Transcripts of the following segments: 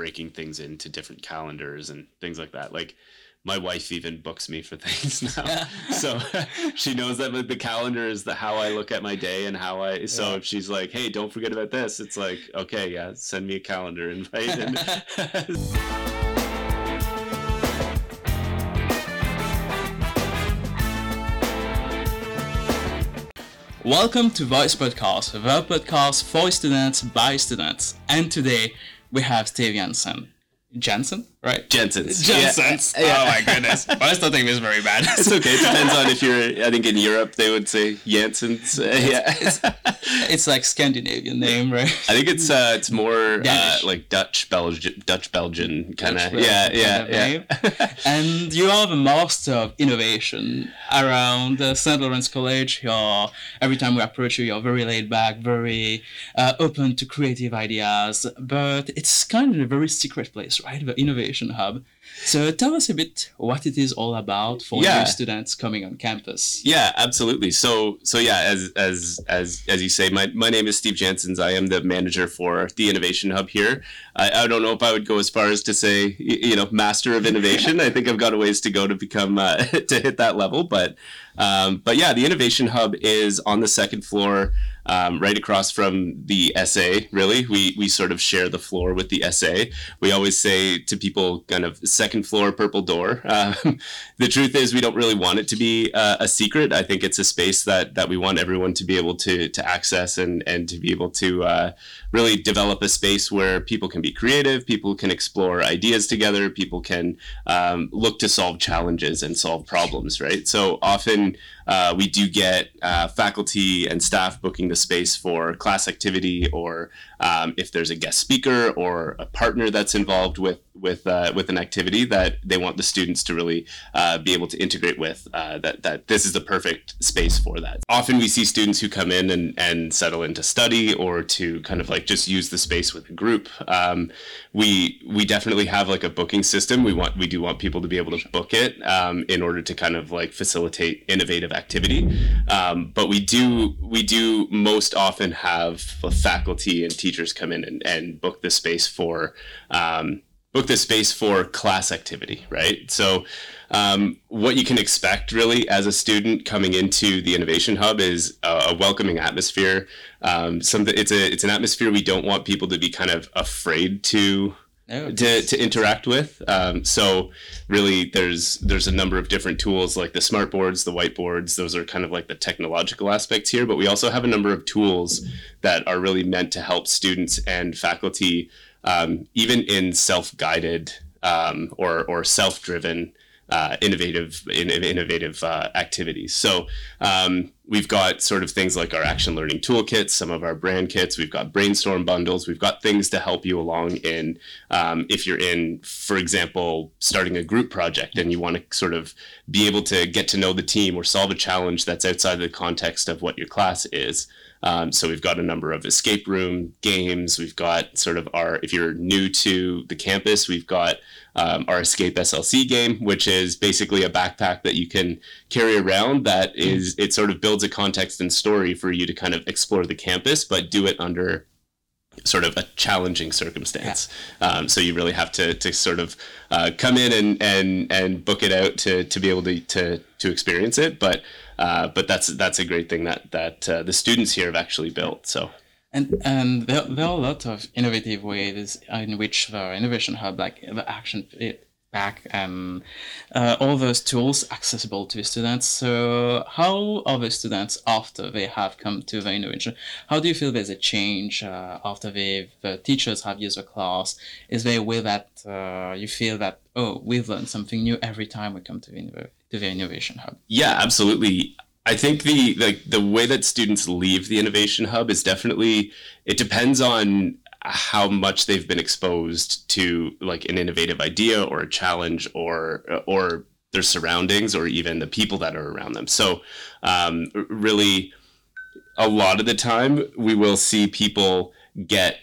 breaking things into different calendars and things like that. Like my wife even books me for things now, so she knows that the calendar is the how I look at my day and how I. So yeah. if she's like, "Hey, don't forget about this," it's like, "Okay, yeah, send me a calendar invite." And Welcome to Voice Podcast, the podcast for students by students. And today we have Steve Jensen. Jensen, right? Jensen's. Jensen's. Yeah. Oh my goodness. I still think this is very bad. it's okay. It depends on if you're, I think in Europe they would say Jensen's. Uh, yeah. It's, it's, like Scandinavian name, right? I think it's uh, it's more uh, like Dutch Belgian, Dutch Belgian kind of. Yeah, yeah, yeah. and you are the master of innovation around uh, St. Lawrence College. You're, every time we approach you, you're very laid back, very uh, open to creative ideas, but it's kind of a very secret place right? The Innovation Hub. So tell us a bit what it is all about for yeah. new students coming on campus. Yeah, absolutely. So so yeah, as as as as you say, my, my name is Steve Jansons. I am the manager for the Innovation Hub here. I, I don't know if I would go as far as to say you know master of innovation. I think I've got a ways to go to become uh, to hit that level, but um, but yeah, the Innovation Hub is on the second floor um, right across from the SA. Really, we we sort of share the floor with the SA. We always say to people, kind of second floor, purple door. Um, the truth is, we don't really want it to be uh, a secret. I think it's a space that that we want everyone to be able to to access and and to be able to uh, really develop a space where people can be creative, people can explore ideas together, people can um, look to solve challenges and solve problems. Right. So often uh, we do get uh, faculty and staff booking the space for class activity or um, if there's a guest speaker or a partner that's involved with with uh, with an activity that they want the students to really uh, be able to integrate with uh, that that this is the perfect space for that. Often we see students who come in and and settle into study or to kind of like just use the space with a group. Um, we we definitely have like a booking system. We want we do want people to be able to book it um, in order to kind of like facilitate innovative activity um, but we do we do most often have faculty and teachers teachers come in and, and book the space for um, book the space for class activity, right? So, um, what you can expect really as a student coming into the Innovation Hub is a, a welcoming atmosphere. Um, something it's a it's an atmosphere we don't want people to be kind of afraid to Oh, to, to interact with. Um, so really, there's there's a number of different tools like the smart boards, the whiteboards. Those are kind of like the technological aspects here. But we also have a number of tools that are really meant to help students and faculty, um, even in self-guided um, or or self-driven uh, innovative in, innovative uh, activities. So um, we've got sort of things like our action learning toolkits, some of our brand kits. We've got brainstorm bundles. We've got things to help you along in um, if you're in, for example, starting a group project and you want to sort of be able to get to know the team or solve a challenge that's outside the context of what your class is. Um, so we've got a number of escape room games. We've got sort of our, if you're new to the campus, we've got um, our Escape SLC game, which is basically a backpack that you can carry around that is, it sort of builds a context and story for you to kind of explore the campus, but do it under sort of a challenging circumstance. Yeah. Um, so you really have to, to sort of uh, come in and, and, and book it out to, to be able to, to, to experience it. But uh, but that's that's a great thing that that uh, the students here have actually built. So. And and there, there are a lot of innovative ways in which the innovation hub, like the action it, back and uh, all those tools accessible to students. So how are the students after they have come to the innovation? How do you feel there's a change uh, after the teachers have used the class? Is there a way that uh, you feel that oh we've learned something new every time we come to the, to the innovation hub? Yeah, absolutely. I think the the way that students leave the innovation hub is definitely it depends on how much they've been exposed to like an innovative idea or a challenge or or their surroundings or even the people that are around them. So um, really, a lot of the time we will see people get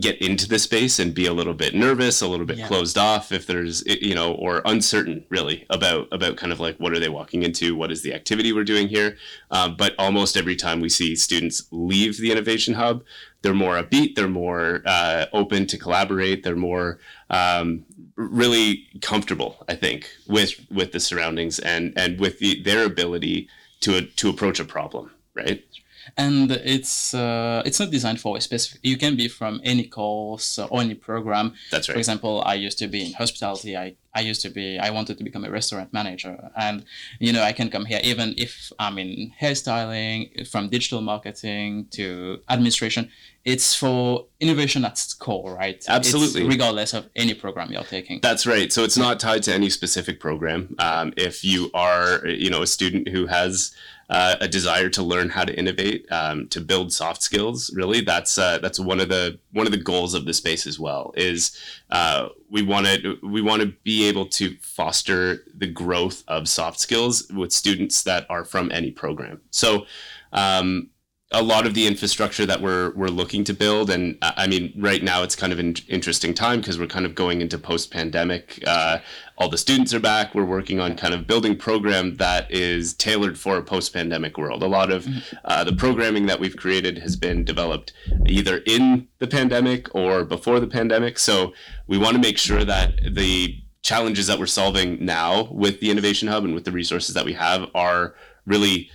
get into the space and be a little bit nervous, a little bit yeah. closed off if there's you know or uncertain really about about kind of like what are they walking into, what is the activity we're doing here. Um, but almost every time we see students leave the innovation hub, they're more upbeat, they're more uh, open to collaborate, they're more um, really comfortable, I think, with with the surroundings and and with the, their ability to to approach a problem, right? and it's uh, it's not designed for a specific. You can be from any course or any program. That's right. For example, I used to be in hospitality. I, I used to be. I wanted to become a restaurant manager, and you know I can come here even if I'm in hairstyling, from digital marketing to administration. It's for innovation at its core, right? Absolutely. It's regardless of any program you're taking. That's right. So it's not tied to any specific program. Um, if you are, you know, a student who has uh, a desire to learn how to innovate, um, to build soft skills. Really, that's uh, that's one of the one of the goals of the space as well. Is uh, we want to we want to be able to foster the growth of soft skills with students that are from any program. So. Um, a lot of the infrastructure that we're we're looking to build, and uh, I mean, right now it's kind of an interesting time because we're kind of going into post pandemic. Uh, all the students are back. We're working on kind of building program that is tailored for a post pandemic world. A lot of uh, the programming that we've created has been developed either in the pandemic or before the pandemic. So we want to make sure that the challenges that we're solving now with the innovation hub and with the resources that we have are really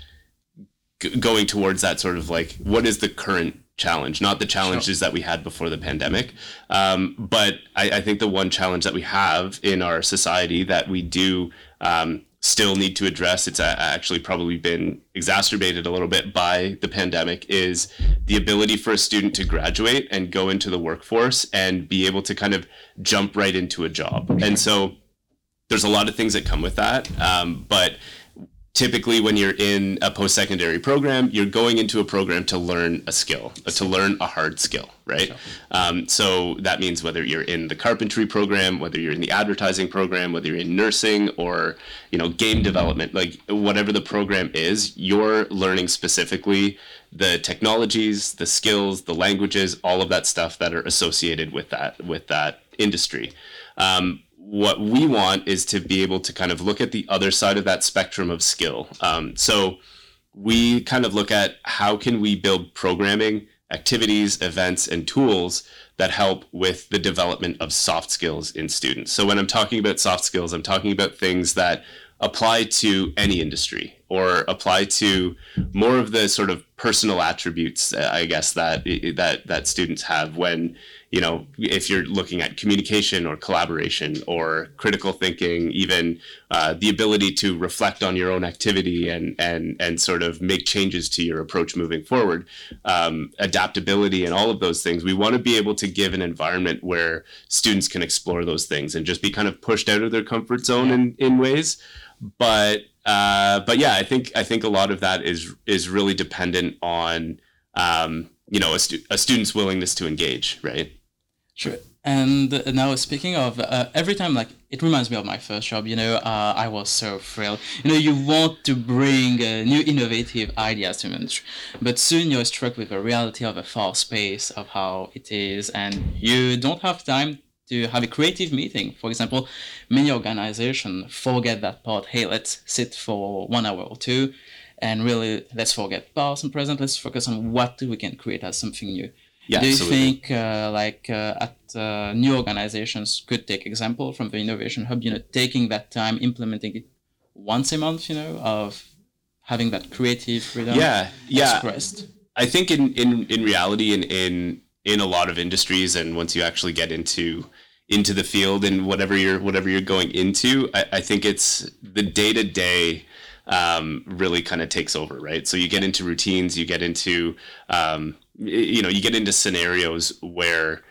going towards that sort of like what is the current challenge, not the challenges sure. that we had before the pandemic. Um, but I, I, think the one challenge that we have in our society that we do um, still need to address, it's actually probably been exacerbated a little bit by the pandemic, is the ability for a student to graduate and go into the workforce and be able to kind of jump right into a job. And so there's a lot of things that come with that. Um, but typically when you're in a post-secondary program you're going into a program to learn a skill to learn a hard skill right? Um, so that means whether you're in the carpentry program whether you're in the advertising program whether you're in nursing or you know game development like whatever the program is you're learning specifically the technologies the skills the languages all of that stuff that are associated with that with that industry. Um, what we want is to be able to kind of look at the other side of that spectrum of skill. Um, so we kind of look at how can we build programming activities, events, and tools that help with the development of soft skills in students. So when I'm talking about soft skills, I'm talking about things that apply to any industry or apply to more of the sort of personal attributes, uh, I guess that that that students have when you know if you're looking at communication or collaboration or critical thinking, even uh, the ability to reflect on your own activity and and and sort of make changes to your approach moving forward, um, adaptability and all of those things. We want to be able to give an environment where students can explore those things and just be kind of pushed out of their comfort zone in in ways but uh, but yeah, I think I think a lot of that is is really dependent on um, you know a, stu- a student's willingness to engage, right? Sure. And now speaking of uh, every time, like it reminds me of my first job. You know, uh, I was so thrilled. You know, you want to bring uh, new innovative ideas to industry, but soon you're struck with the reality of a fast pace of how it is, and you don't have time to have a creative meeting. For example, many organizations forget that part. Hey, let's sit for one hour or two and really let's forget past and present. Let's focus on what we can create as something new. Yeah, Do you absolutely. think uh, like uh, at uh, new organizations could take example from the innovation hub, you know, taking that time, implementing it once a month, you know, of having that creative freedom yeah, yeah. expressed? I think in, in, in reality in, in in a lot of industries and once you actually get into into the field and whatever you're whatever you're going into i, I think it's the day to day Um, really kind of takes over right so you get into routines you get into um, you know you get into scenarios where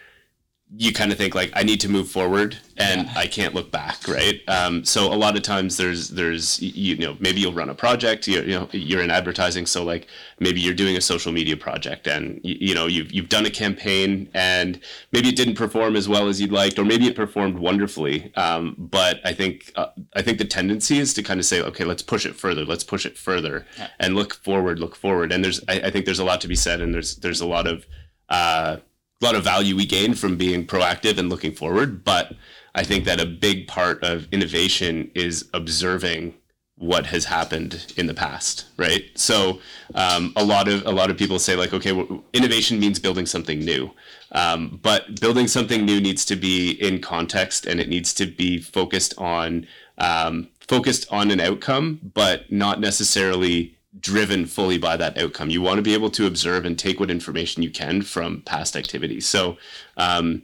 you kind of think like I need to move forward and yeah. I can't look back, right? Um, so a lot of times there's there's you know maybe you'll run a project, you, you know you're in advertising, so like maybe you're doing a social media project and you, you know you've you've done a campaign and maybe it didn't perform as well as you'd liked, or maybe it performed wonderfully. Um, but I think uh, I think the tendency is to kind of say, okay, let's push it further, let's push it further, yeah. and look forward, look forward. And there's I, I, think there's a lot to be said, and there's there's a lot of uh, a lot of value we gain from being proactive and looking forward. But I think that a big part of innovation is observing what has happened in the past, right? So um, a lot of a lot of people say like, okay, well, innovation means building something new, um, but building something new needs to be in context and it needs to be focused on um, focused on an outcome, but not necessarily driven fully by that outcome. You want to be able to observe and take what information you can from past activities. So um,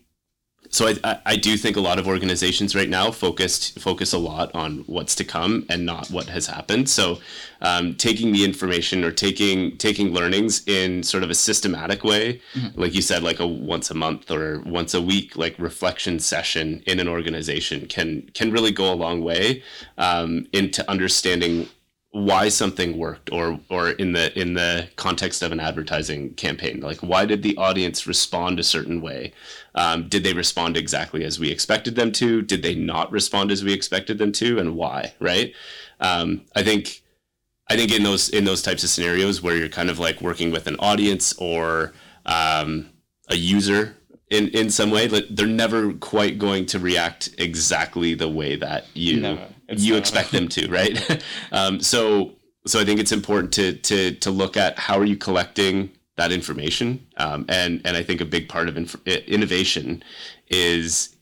so I, I do think a lot of organizations right now focused focus a lot on what's to come and not what has happened. So um, taking the information or taking taking learnings in sort of a systematic way, mm-hmm. like you said, like a once a month or once a week, like reflection session in an organization can can really go a long way um, into understanding why something worked or or in the in the context of an advertising campaign. Like why did the audience respond a certain way? Um, did they respond exactly as we expected them to? Did they not respond as we expected them to and why right? Um, i think i think in those in those types of scenarios where you're kind of like working with an audience or um, a user in in some way they're never quite going to react exactly the way that you never. You expect them to right? Um, so so i think it's important to to to look at how are you collecting that information? Um, and and i think a big part of inf- innovation is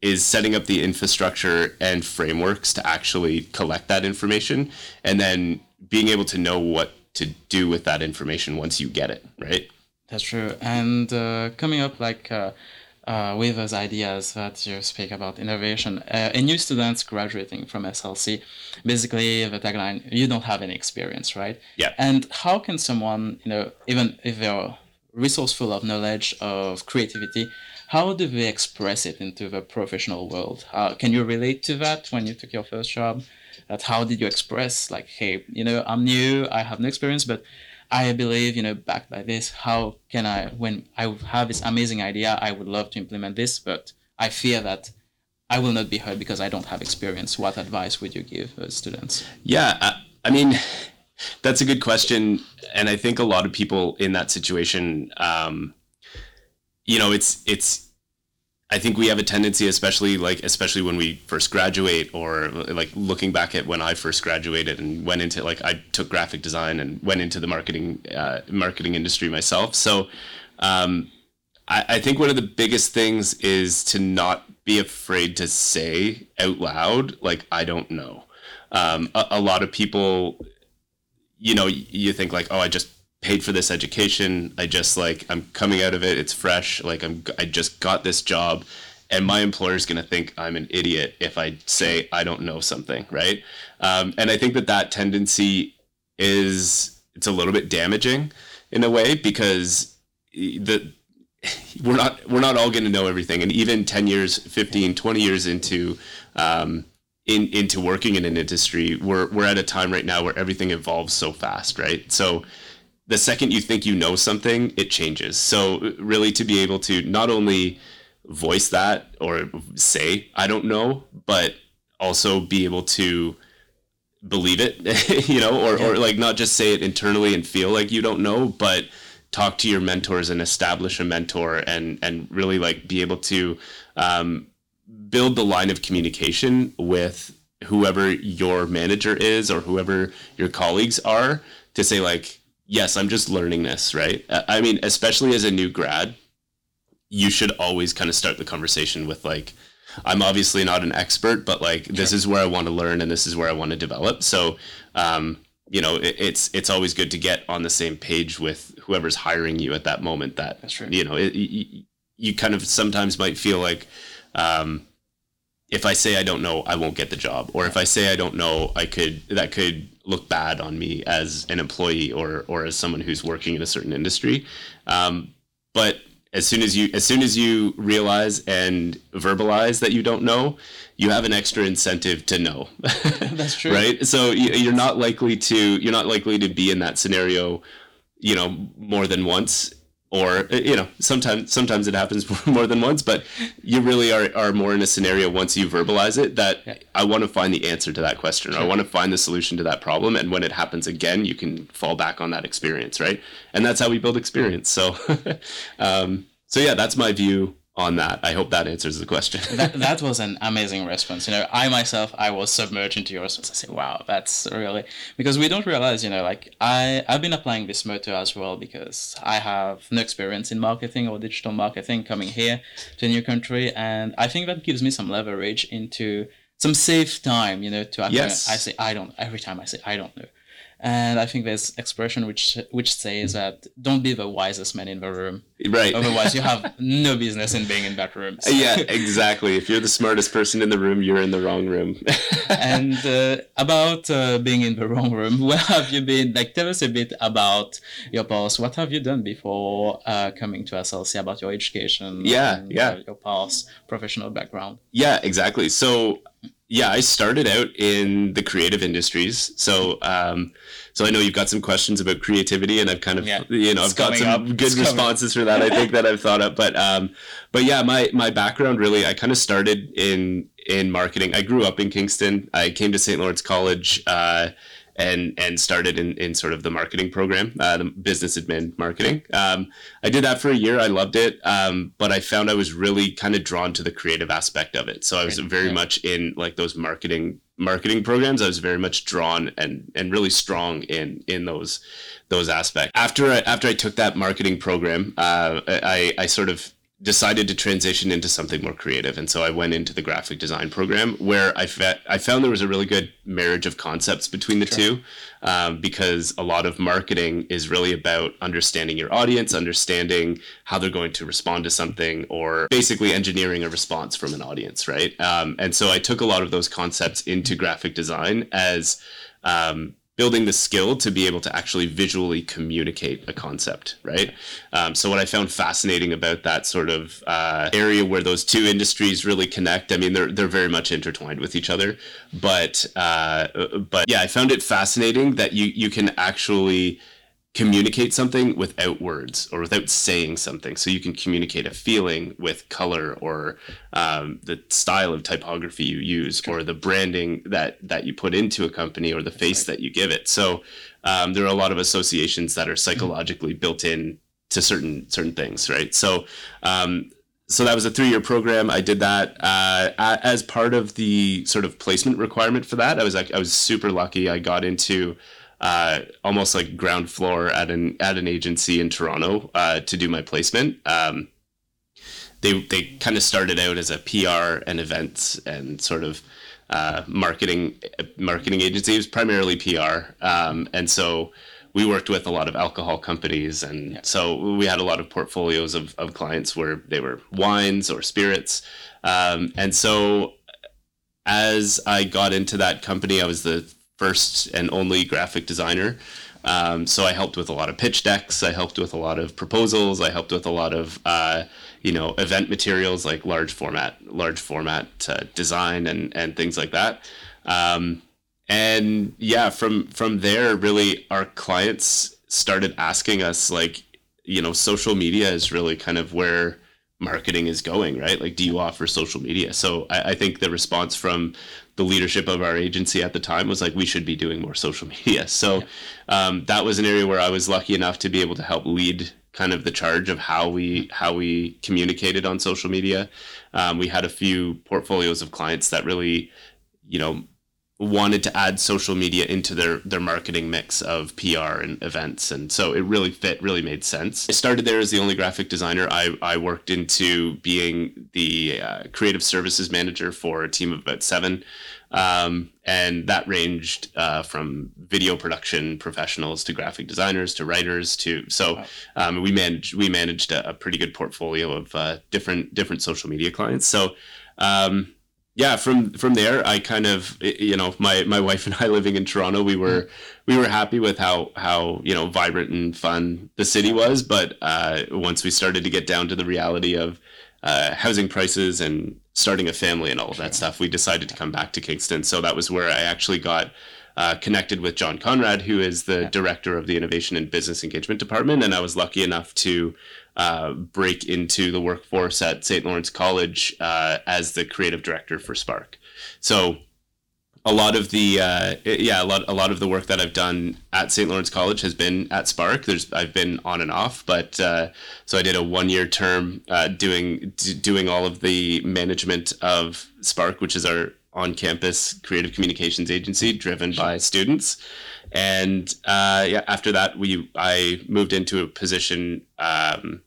is setting up the infrastructure and frameworks to actually collect that information and then being able to know what to do with that information once you get it right? That's true. And uh, coming up, like uh, uh, with those ideas that you speak about innovation, uh, a new students graduating from SLC, basically the tagline, you don't have any experience, right? Yeah. And how can someone, you know, even if they're resourceful of knowledge, of creativity, how do they express it into the professional world? Uh, can you relate to that when you took your first job? That how did you express like, hey, you know, I'm new, I have no experience, but I believe, you know, backed by this, how can I, when I have this amazing idea, I would love to implement this, but I fear that I will not be heard because I don't have experience. What advice would you give uh, students? Yeah, I, I, mean, that's a good question, and I think a lot of people in that situation, um, you know, it's it's I think we have a tendency, especially like especially when we first graduate, or like looking back at when I first graduated and went into like I took graphic design and went into the marketing uh, marketing industry myself. So um, I, I think one of the biggest things is to not be afraid to say out loud, like I don't know. Um, a, a lot of people, you know, you think like, oh, I just paid for this education. I just like I'm coming out of it. It's fresh. Like I'm I just got this job and my employer is going to think I'm an idiot if I say I don't know something, right? Um, and I think that that tendency is it's a little bit damaging in a way because the we're not we're not all going to know everything and even 10 years 15 20 years into um, in into working in an industry we're we're at a time right now where everything evolves so fast right so the second you think you know something, it changes. So really to be able to not only voice that or say I don't know, but also be able to believe it, you know, or, yeah. or like not just say it internally and feel like you don't know, but talk to your mentors and establish a mentor and and really like be able to um, build the line of communication with whoever your manager is or whoever your colleagues are to say like yes, I'm just learning this, right? I mean, especially as a new grad, you should always kind of start the conversation with like, I'm obviously not an expert, but like sure. this is where I want to learn and this is where I want to develop. So, um, you know, it, it's it's always good to get on the same page with whoever's hiring you at that moment. That That's true. you know, it, you, you kind of sometimes might feel like, um, if I say I don't know, I won't get the job, or if I say I don't know, I could that could look bad on me as an employee or or as someone who's working in a certain industry. Um, but as soon as you as soon as you realize and verbalize that you don't know, you have an extra incentive to know. That's true, right? So you're not likely to you're not likely to be in that scenario, you know, more than once or you know sometimes sometimes it happens more than once but you really are, are more in a scenario once you verbalize it that yeah. i want to find the answer to that question or i want to find the solution to that problem and when it happens again you can fall back on that experience right and that's how we build experience so um, so yeah that's my view on that. I hope that answers the question. that, that was an amazing response. You know, I myself, I was submerged into your response. I say, wow, that's really, because we don't realize, you know, like I, I've been applying this motto as well because I have no experience in marketing or digital marketing coming here to a new country. And I think that gives me some leverage into some safe time, you know, to Yes. I say, I don't, every time I say, I don't know. And I think there's expression which which says that don't be the wisest man in the room. right. Otherwise, you have no business in being in that room. So- yeah, exactly. If you're the smartest person in the room, you're in the wrong room. and uh, about uh, being in the wrong room, where have you been? Like, tell us a bit about your past. What have you done before uh, coming to SLC? About your education? Yeah, and, yeah. uh, your past professional background. Yeah, exactly. So, yeah, I started out in the creative industries. So, um, so I know you've got some questions about creativity, and I've kind of, Yeah, you know, I've got some up. good It's coming. responses for that. I think that I've thought of, but, um, but yeah, my my background really, I kind of started in in marketing. I grew up in Kingston. I came to St. Lawrence College. Uh, and and started in, in sort of the marketing program, uh, the business admin marketing. Um, I did that for a year. I loved it, um, but I found I was really kind of drawn to the creative aspect of it. So I was very yeah. much in like those marketing marketing programs. I was very much drawn and and really strong in in those those aspects. After I, after I took that marketing program, uh, I I sort of decided to transition into something more creative. And so i went into the graphic design program where i, fe- I found there was a really good marriage of concepts between the two um, because a lot of marketing is really about understanding your audience understanding how they're going to respond to something or basically engineering a response from an audience right? Um, and so i took a lot of those concepts into graphic design as um, building the skill to be able to actually visually communicate a concept, right? Um, so what I found fascinating about that sort of uh, area where those two industries really connect, I mean, they're they're very much intertwined with each other, but uh, but yeah, I found it fascinating that you you can actually communicate something without words or without saying something. So you can communicate a feeling with color or um, the style of typography you use or the branding that that you put into a company or the face that you give it. So um, there are a lot of associations that are psychologically built in to certain certain things, right? So um, so that was a three-year program. I did that uh, as part of the sort of placement requirement for that. I was like, I was super lucky. I got into uh, almost like ground floor at an at an agency in Toronto uh, to do my placement. Um, they they kind of started out as a PR and events and sort of uh, marketing marketing agency. It was primarily PR, um, and so we worked with a lot of alcohol companies, and so we had a lot of portfolios of, of clients where they were wines or spirits, um, and so as I got into that company, I was the first and only graphic designer. Um, so I helped with a lot of pitch decks. I helped with a lot of proposals. I helped with a lot of uh, you know event materials like large format, large format uh, design and and things like that. Um, and yeah, from from there, really, our clients started asking us like, you know, social media is really kind of where marketing is going, right? Like, do you offer social media? So I, I think the response from the leadership of our agency at the time was like, we should be doing more social media. So um, that was an area where I was lucky enough to be able to help lead kind of the charge of how we how we communicated on social media. Um, we had a few portfolios of clients that really, you know, wanted to add social media into their their marketing mix of PR and events and so it really fit really made sense. I started there as the only graphic designer. I I worked into being the uh, creative services manager for a team of about 7 um, and that ranged uh, from video production professionals to graphic designers to writers to so um, we managed we managed a, a pretty good portfolio of uh, different different social media clients. So um, yeah, from from there, I kind of you know my my wife and I living in Toronto, we were we were happy with how how you know vibrant and fun the city was. But uh, once we started to get down to the reality of uh, housing prices and starting a family and all of that stuff, we decided to come back to Kingston. So that was where I actually got uh, connected with John Conrad, who is the director of the Innovation and Business Engagement Department, and I was lucky enough to uh, break into the workforce at St. Lawrence College uh, as the creative director for Spark. So a lot of the uh, yeah a lot a lot of the work that I've done at St. Lawrence College has been at Spark. There's I've been on and off, but uh, so I did a one year term uh, doing d- doing all of the management of Spark, which is our on campus creative communications agency driven by students. And uh, yeah, after that, we I moved into a position. Um,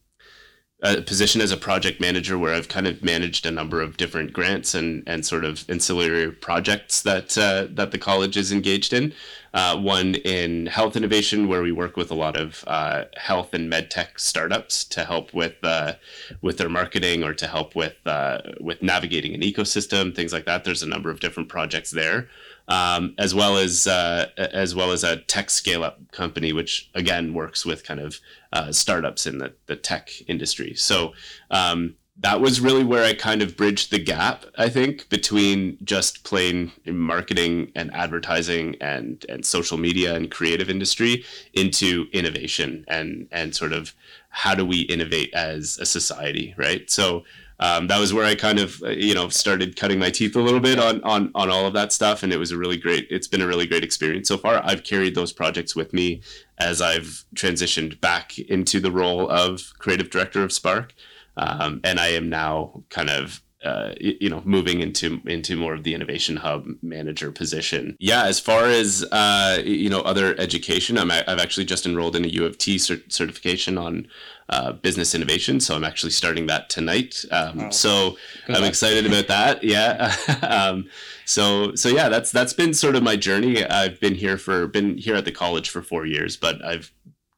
a position as a project manager where I've kind of managed a number of different grants and, and sort of ancillary projects that uh, that the college is engaged in. Uh, one in health innovation, where we work with a lot of uh, health and med tech startups to help with uh, with their marketing or to help with uh, with navigating an ecosystem, things like that. There's a number of different projects there um, as well as uh, as well as a tech scale up company, which again works with kind of uh, startups in the, the tech industry. So um, that was really where I kind of bridged the gap, I think, between just plain marketing and advertising and and social media and creative industry into innovation and and sort of how do we innovate as a society, right? So um, that was where I kind of uh, you know started cutting my teeth a little bit on on on all of that stuff, and it was a really great. It's been a really great experience so far. I've carried those projects with me as I've transitioned back into the role of creative director of Spark, um, and I am now kind of uh, you know moving into into more of the innovation hub manager position. Yeah as far as uh, you know other education I'm, i've actually just enrolled in a u of t cert- certification on uh, business innovation so i'm actually starting that tonight. Um, so i'm luck. excited about that yeah. Um, so so yeah that's that's been sort of my journey. I've been here for been here at the college for four years but i've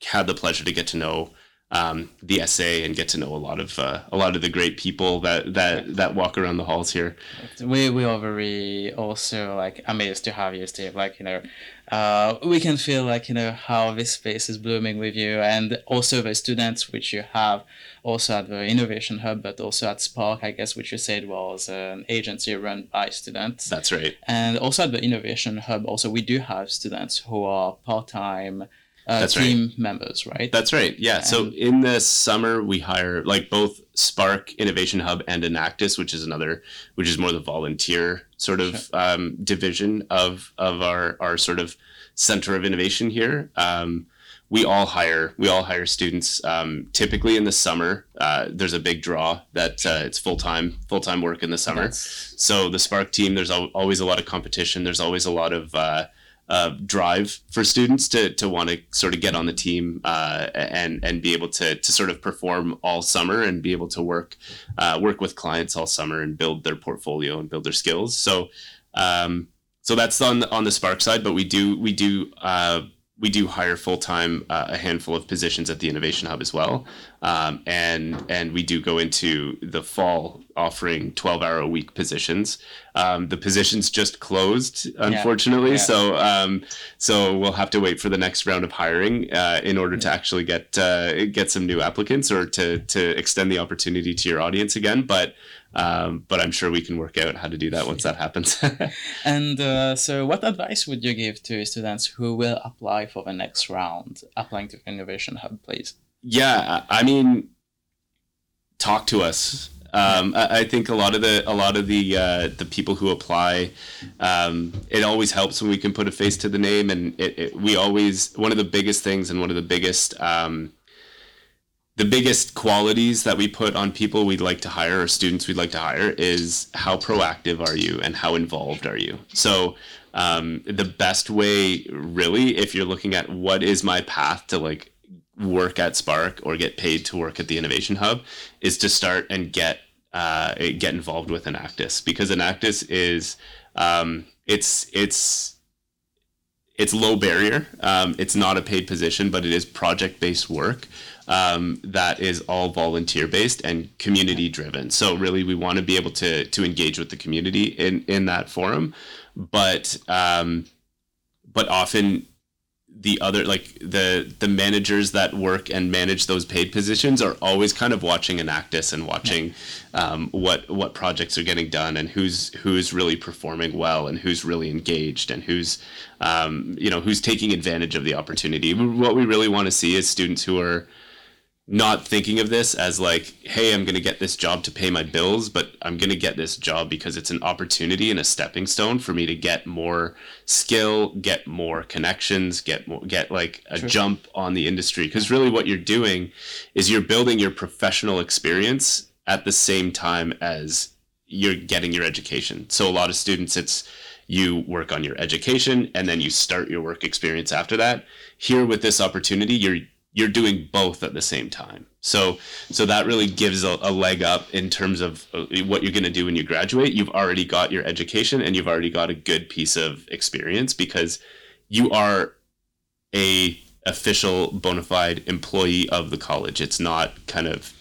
had the pleasure to get to know um, the SA and get to know a lot of uh, a lot of the great people that that that walk around the halls here. We we are very also like amazed to have you, Steve. Like you know, uh, we can feel like you know how this space is blooming with you, and also the students which you have also at the Innovation Hub, but also at Spark, I guess, which you said was an agency run by students. That's right. And also at the Innovation Hub, also we do have students who are part time uh, That's team right. members, right? That's right. Yeah. And so in the summer, we hire like both Spark Innovation Hub and Enactus, which is another, which is more the volunteer sort of sure. um, division of of our our sort of center of innovation here. Um, we all hire we all hire students um, typically in the summer uh, there's a big draw that uh, it's full-time full-time work in the summer That's... so the spark team there's al- always a lot of competition there's always a lot of uh, uh, drive for students to to want to sort of get on the team uh, and and be able to to sort of perform all summer and be able to work uh, work with clients all summer and build their portfolio and build their skills. So um, so that's on on the Spark side, but we do we do uh, we do hire full time uh, a handful of positions at the Innovation Hub as well, um, and and we do go into the fall offering twelve hour a week positions. Um, the positions just closed, unfortunately, yeah. Yeah. so um, so we'll have to wait for the next round of hiring uh, in order yeah. to actually get uh, get some new applicants or to to extend the opportunity to your audience again. But um, but I'm sure we can work out how to do that once that happens. and uh, so, what advice would you give to students who will apply for the next round, applying to Innovation Hub, please? Yeah, I mean, talk to us. Um, I, I, think a lot of the a lot of the uh, the people who apply, um, it always helps when we can put a face to the name, and it, it, we always one of the biggest things and one of the biggest um, the biggest qualities that we put on people we'd like to hire or students we'd like to hire is how proactive are you and how involved are you. So um, the best way really if you're looking at what is my path to like work at spark or get paid to work at the innovation hub is to start and get uh, get involved with enactus because enactus is um, it's it's it's low barrier um, it's not a paid position but it is project based work um, that is all volunteer based and community driven. So really, we want to be able to to engage with the community in in that forum, but um, but often the other like the the managers that work and manage those paid positions are always kind of watching Enactus and watching um, what what projects are getting done and who's who's really performing well and who's really engaged and who's um, you know who's taking advantage of the opportunity. What we really want to see is students who are not thinking of this as like, hey, I'm going to get this job to pay my bills, but I'm going to get this job because it's an opportunity and a stepping stone for me to get more skill, get more connections, get more, get like a Sure. jump on the industry. Because really, what you're doing is you're building your professional experience at the same time as you're getting your education. So a lot of students, it's you work on your education and then you start your work experience after that. Here with this opportunity, you're you're doing both at the same time. So so that really gives a, a leg up in terms of uh, what you're going to do when you graduate. You've already got your education and you've already got a good piece of experience because you are a official bona fide employee of the college. It's not kind of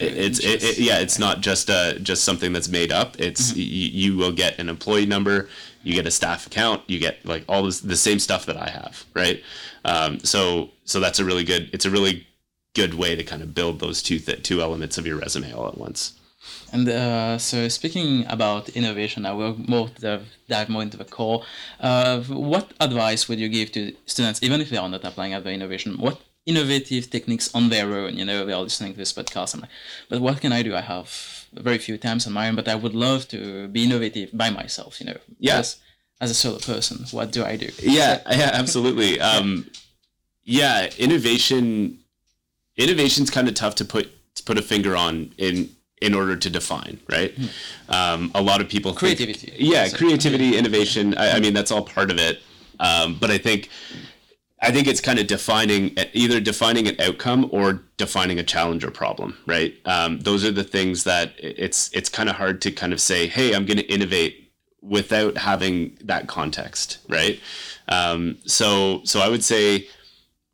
it, it's it, it, yeah it's not just uh just something that's made up it's y- you will get an employee number you get a staff account you get like all this the same stuff that i have right um so so that's a really good it's a really good way to kind of build those two th- two elements of your resume all at once And uh, so, speaking about innovation, I will more dive, more into the core. Uh, what advice would you give to students, even if they are not applying at the innovation? What innovative techniques on their own? You know, they are listening to this podcast, and like, but what can I do? I have very few times on my own, but I would love to be innovative by myself. You know, Yeah. As, as a solo person, what do I do? yeah yeah absolutely um yeah innovation innovation's kind of tough to put to put a finger on in in order to define right um a lot of people think- Creativity. yeah creativity innovation I, I mean that's all part of it um but i think I think it's kind of defining either defining an outcome or defining a challenge or problem, right? Um, those are the things that it's it's kind of hard to kind of say, hey, I'm going to innovate without having that context, right? Um, so so I would say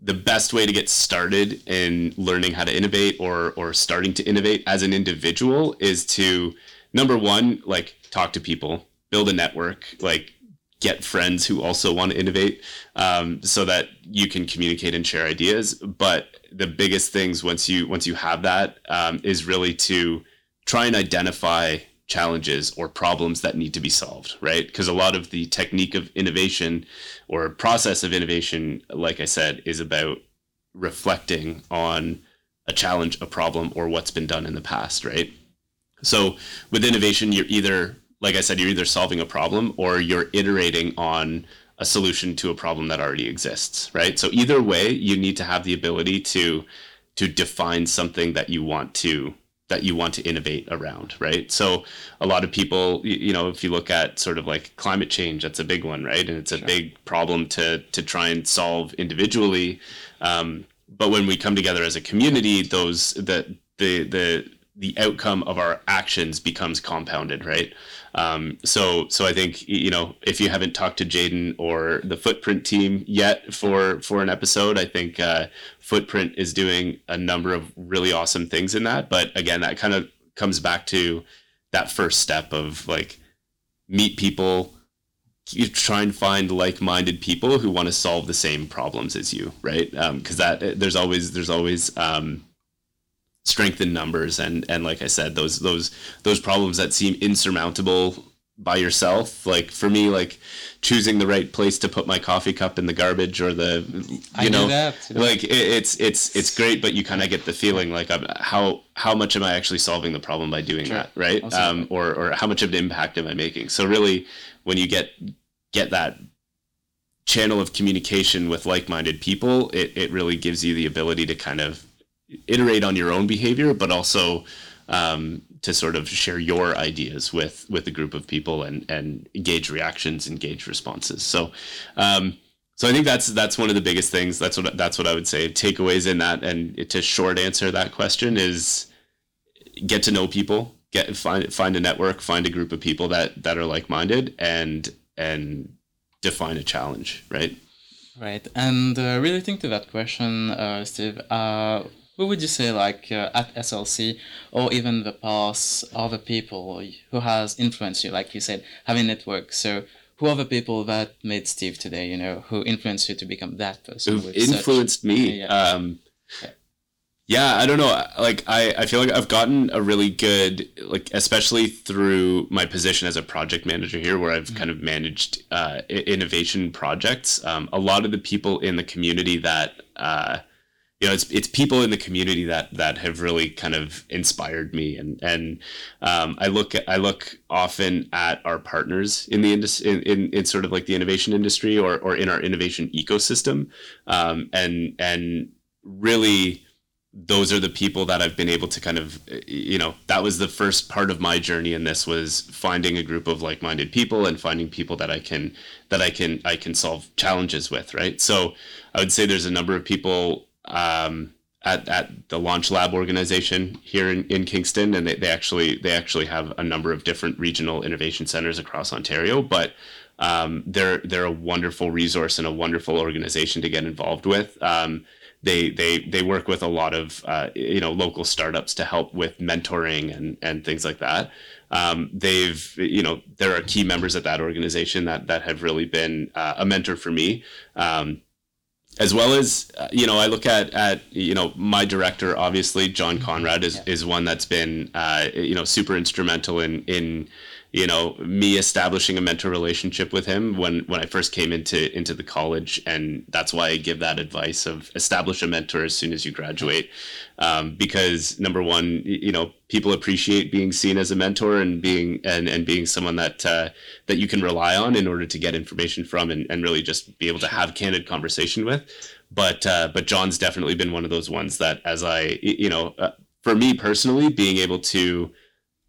the best way to get started in learning how to innovate or or starting to innovate as an individual is to number one, like talk to people, build a network, like get friends who also want to innovate um, so that you can communicate and share ideas. But the biggest things once you once you have that um, is really to try and identify challenges or problems that need to be solved right? Because a lot of the technique of innovation or process of innovation like i said is about reflecting on a challenge a problem or what's been done in the past right? So with innovation you're either like i said you're either solving a problem or you're iterating on a solution to a problem that already exists right? So either way you need to have the ability to to define something that you want to that you want to innovate around right? So a lot of people you know if you look at sort of like climate change that's a big one right? And it's a big problem to to try and solve individually. Um, but when we come together as a community those the the the the outcome of our actions becomes compounded right um, so so i think you know if you haven't talked to jaden or the footprint team yet for for an episode i think uh, footprint is doing a number of really awesome things in that. But again that kind of comes back to that first step of like meet people you try and find like-minded people who want to solve the same problems as you right? Because that there's always there's always um, strength in numbers and and like i said those those those problems that seem insurmountable by yourself like for me like choosing the right place to put my coffee cup in the garbage or the you I know that. like it, it's it's it's great but you kind of get the feeling like I'm, how how much am i actually solving the problem by doing Sure. that right um or or how much of an impact am i making so really when you get get that channel of communication with like-minded people it, it really gives you the ability to kind of iterate on your own behavior but also um, to sort of share your ideas with with a group of people and and engage reactions engage responses so um, so I think that's that's one of the biggest things. That's what that's what I would say. Takeaways in that, and to short answer that question is get to know people, get find find a network, find a group of people that that are like minded, and and define a challenge. Right. Right, and uh, relating to that question, uh, Steve, uh, who would you say, like uh, at SLC or even the past, other people who has influenced you? Like you said, having network. So, who are the people that made Steve today? You know, who influenced you to become that person? who've with such- influenced me. Yeah. Um, Yeah. yeah, I don't know. Like, I, I feel like I've gotten a really good, like, especially through my position as a project manager here, where I've kind of managed uh, innovation projects. Um, a lot of the people in the community that, uh, you know, it's it's people in the community that that have really kind of inspired me, and and um, I look at, I look often at our partners in the industry, in, in, in, sort of like the innovation industry or or in our innovation ecosystem, um, and and really those are the people that I've been able to kind of, you know, that was the first part of my journey. In this was finding a group of like-minded people and finding people that I can that I can I can solve challenges with, right? So I would say there's a number of people um, at, at the Launch Lab organization here in, in Kingston, and they, they actually they actually have a number of different regional innovation centers across Ontario. But um, they're they're a wonderful resource and a wonderful organization to get involved with. Um, they they they work with a lot of uh, you know local startups to help with mentoring and and things like that. Um, they've you know there are key members at that organization that that have really been uh, a mentor for me. Um, as well as uh, you know, I look at at you know my director, obviously John. Conrad is, yeah. is one that's been uh, you know super instrumental in in you know me establishing a mentor relationship with him when when I first came into into the college, and that's why I give that advice of establish a mentor as soon as you graduate, um, because number one, you know people appreciate being seen as a mentor and being and and being someone that uh, that you can rely on in order to get information from and, and really just be able to have candid conversation with. But uh, but John's definitely been one of those ones that as I you know uh, for me personally being able to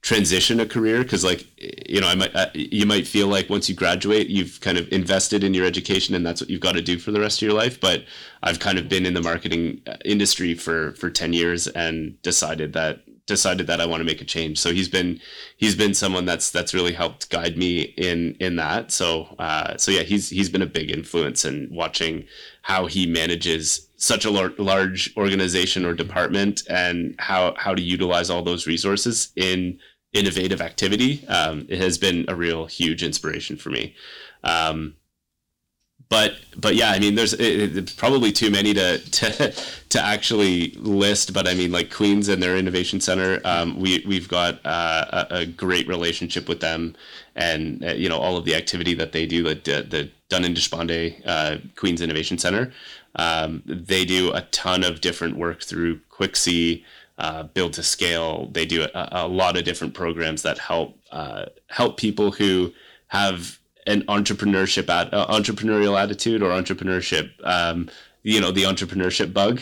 transition a career? Because like you know i might you might feel like once you graduate you've kind of invested in your education and that's what you've got to do for the rest of your life. But i've kind of been in the marketing uh, industry for for 10 years and decided that decided that i want to make a change. So he's been he's been someone that's that's really helped guide me in in that. So uh so yeah he's he's been a big influence in watching how he manages such a lar- large organization or department and how how to utilize all those resources in innovative activity. Um, it has been a real huge inspiration for me. Um, but but yeah, I mean, there's it, it's probably too many to, to to actually list. But I mean, like Queens and their innovation center, um, we we've got uh, a, a, great relationship with them, and uh, you know all of the activity that they do the, the Dunin-Deshpande uh, Queens Innovation Center. Um, they do a ton of different work through QICSI uh, build to scale. They do a, a, lot of different programs that help uh, help people who have an entrepreneurship at, uh, entrepreneurial attitude or entrepreneurship. Um, you know the entrepreneurship bug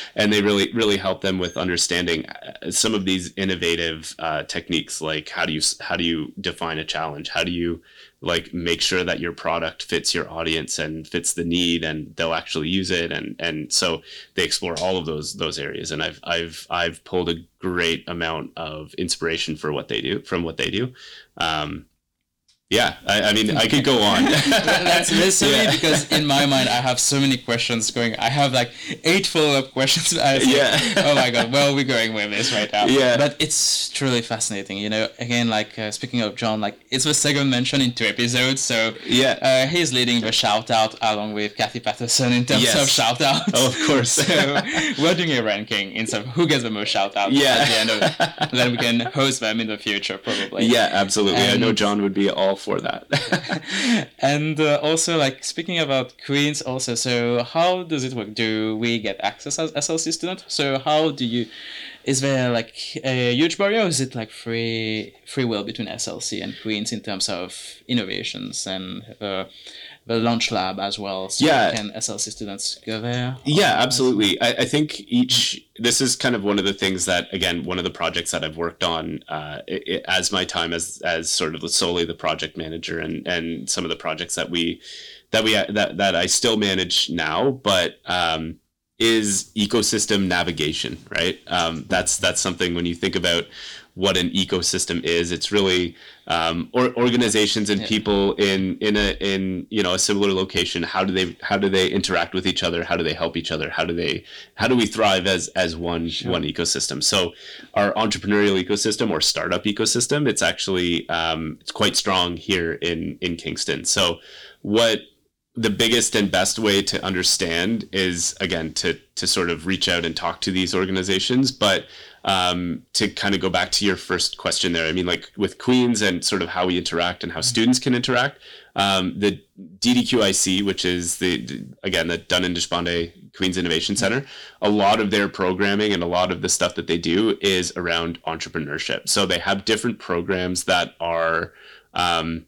and they really really help them with understanding uh, some of these innovative uh, techniques like how do you how do you define a challenge how do you like make sure that your product fits your audience and fits the need and they'll actually use it and and so they explore all of those those areas. And I've I've I've pulled a great amount of inspiration for what they do from what they do. Um, yeah, I, I, mean, I could go on. That's miss yeah. because in my mind, I have so many questions going. I have like eight follow-up questions. yeah. oh my god, well, we're going with this right now. Yeah. But it's truly fascinating. You know, again, like uh, speaking of John, like it's the second mention in two episodes. So yeah, uh, he's leading the shout out along with Kathy Patterson in terms yes. of shout out. Oh, of course. so we're doing a ranking in terms of who gets the most shout out. Yeah. At the end of it. then we can host them in the future, probably. Yeah, absolutely. And I know John would be all for that. and uh, also, like speaking about Queens, also, so how does it work? Do we get access as SLC student? So how do you? Is there like a huge barrier? Or is it like free free will between SLC and Queens in terms of innovations and uh, the launch lab as well. So yeah. Can SLC students go there? Yeah, absolutely. I, I, think each, this is kind of one of the things that, again, one of the projects that I've worked on uh, it, as my time as, as sort of solely the project manager and, and some of the projects that we, that we, that, that I still manage now, but, um, is ecosystem navigation, right? Um, that's that's something when you think about what an ecosystem is. It's really um, or organizations and yeah. people in in a in you know a similar location. How do they how do they interact with each other? How do they help each other? How do they how do we thrive as as one sure. one ecosystem? So our entrepreneurial ecosystem or startup ecosystem, it's actually um, it's quite strong here in in Kingston. So what the biggest and best way to understand is again to to sort of reach out and talk to these organizations. But um, to kind of go back to your first question there, I mean, like with Queens and sort of how we interact and how students can interact, um, the DDQIC, which is the, the, again the Dunin-Deshpande Queens Innovation Center, a lot of their programming and a lot of the stuff that they do is around entrepreneurship. So they have different programs that are um,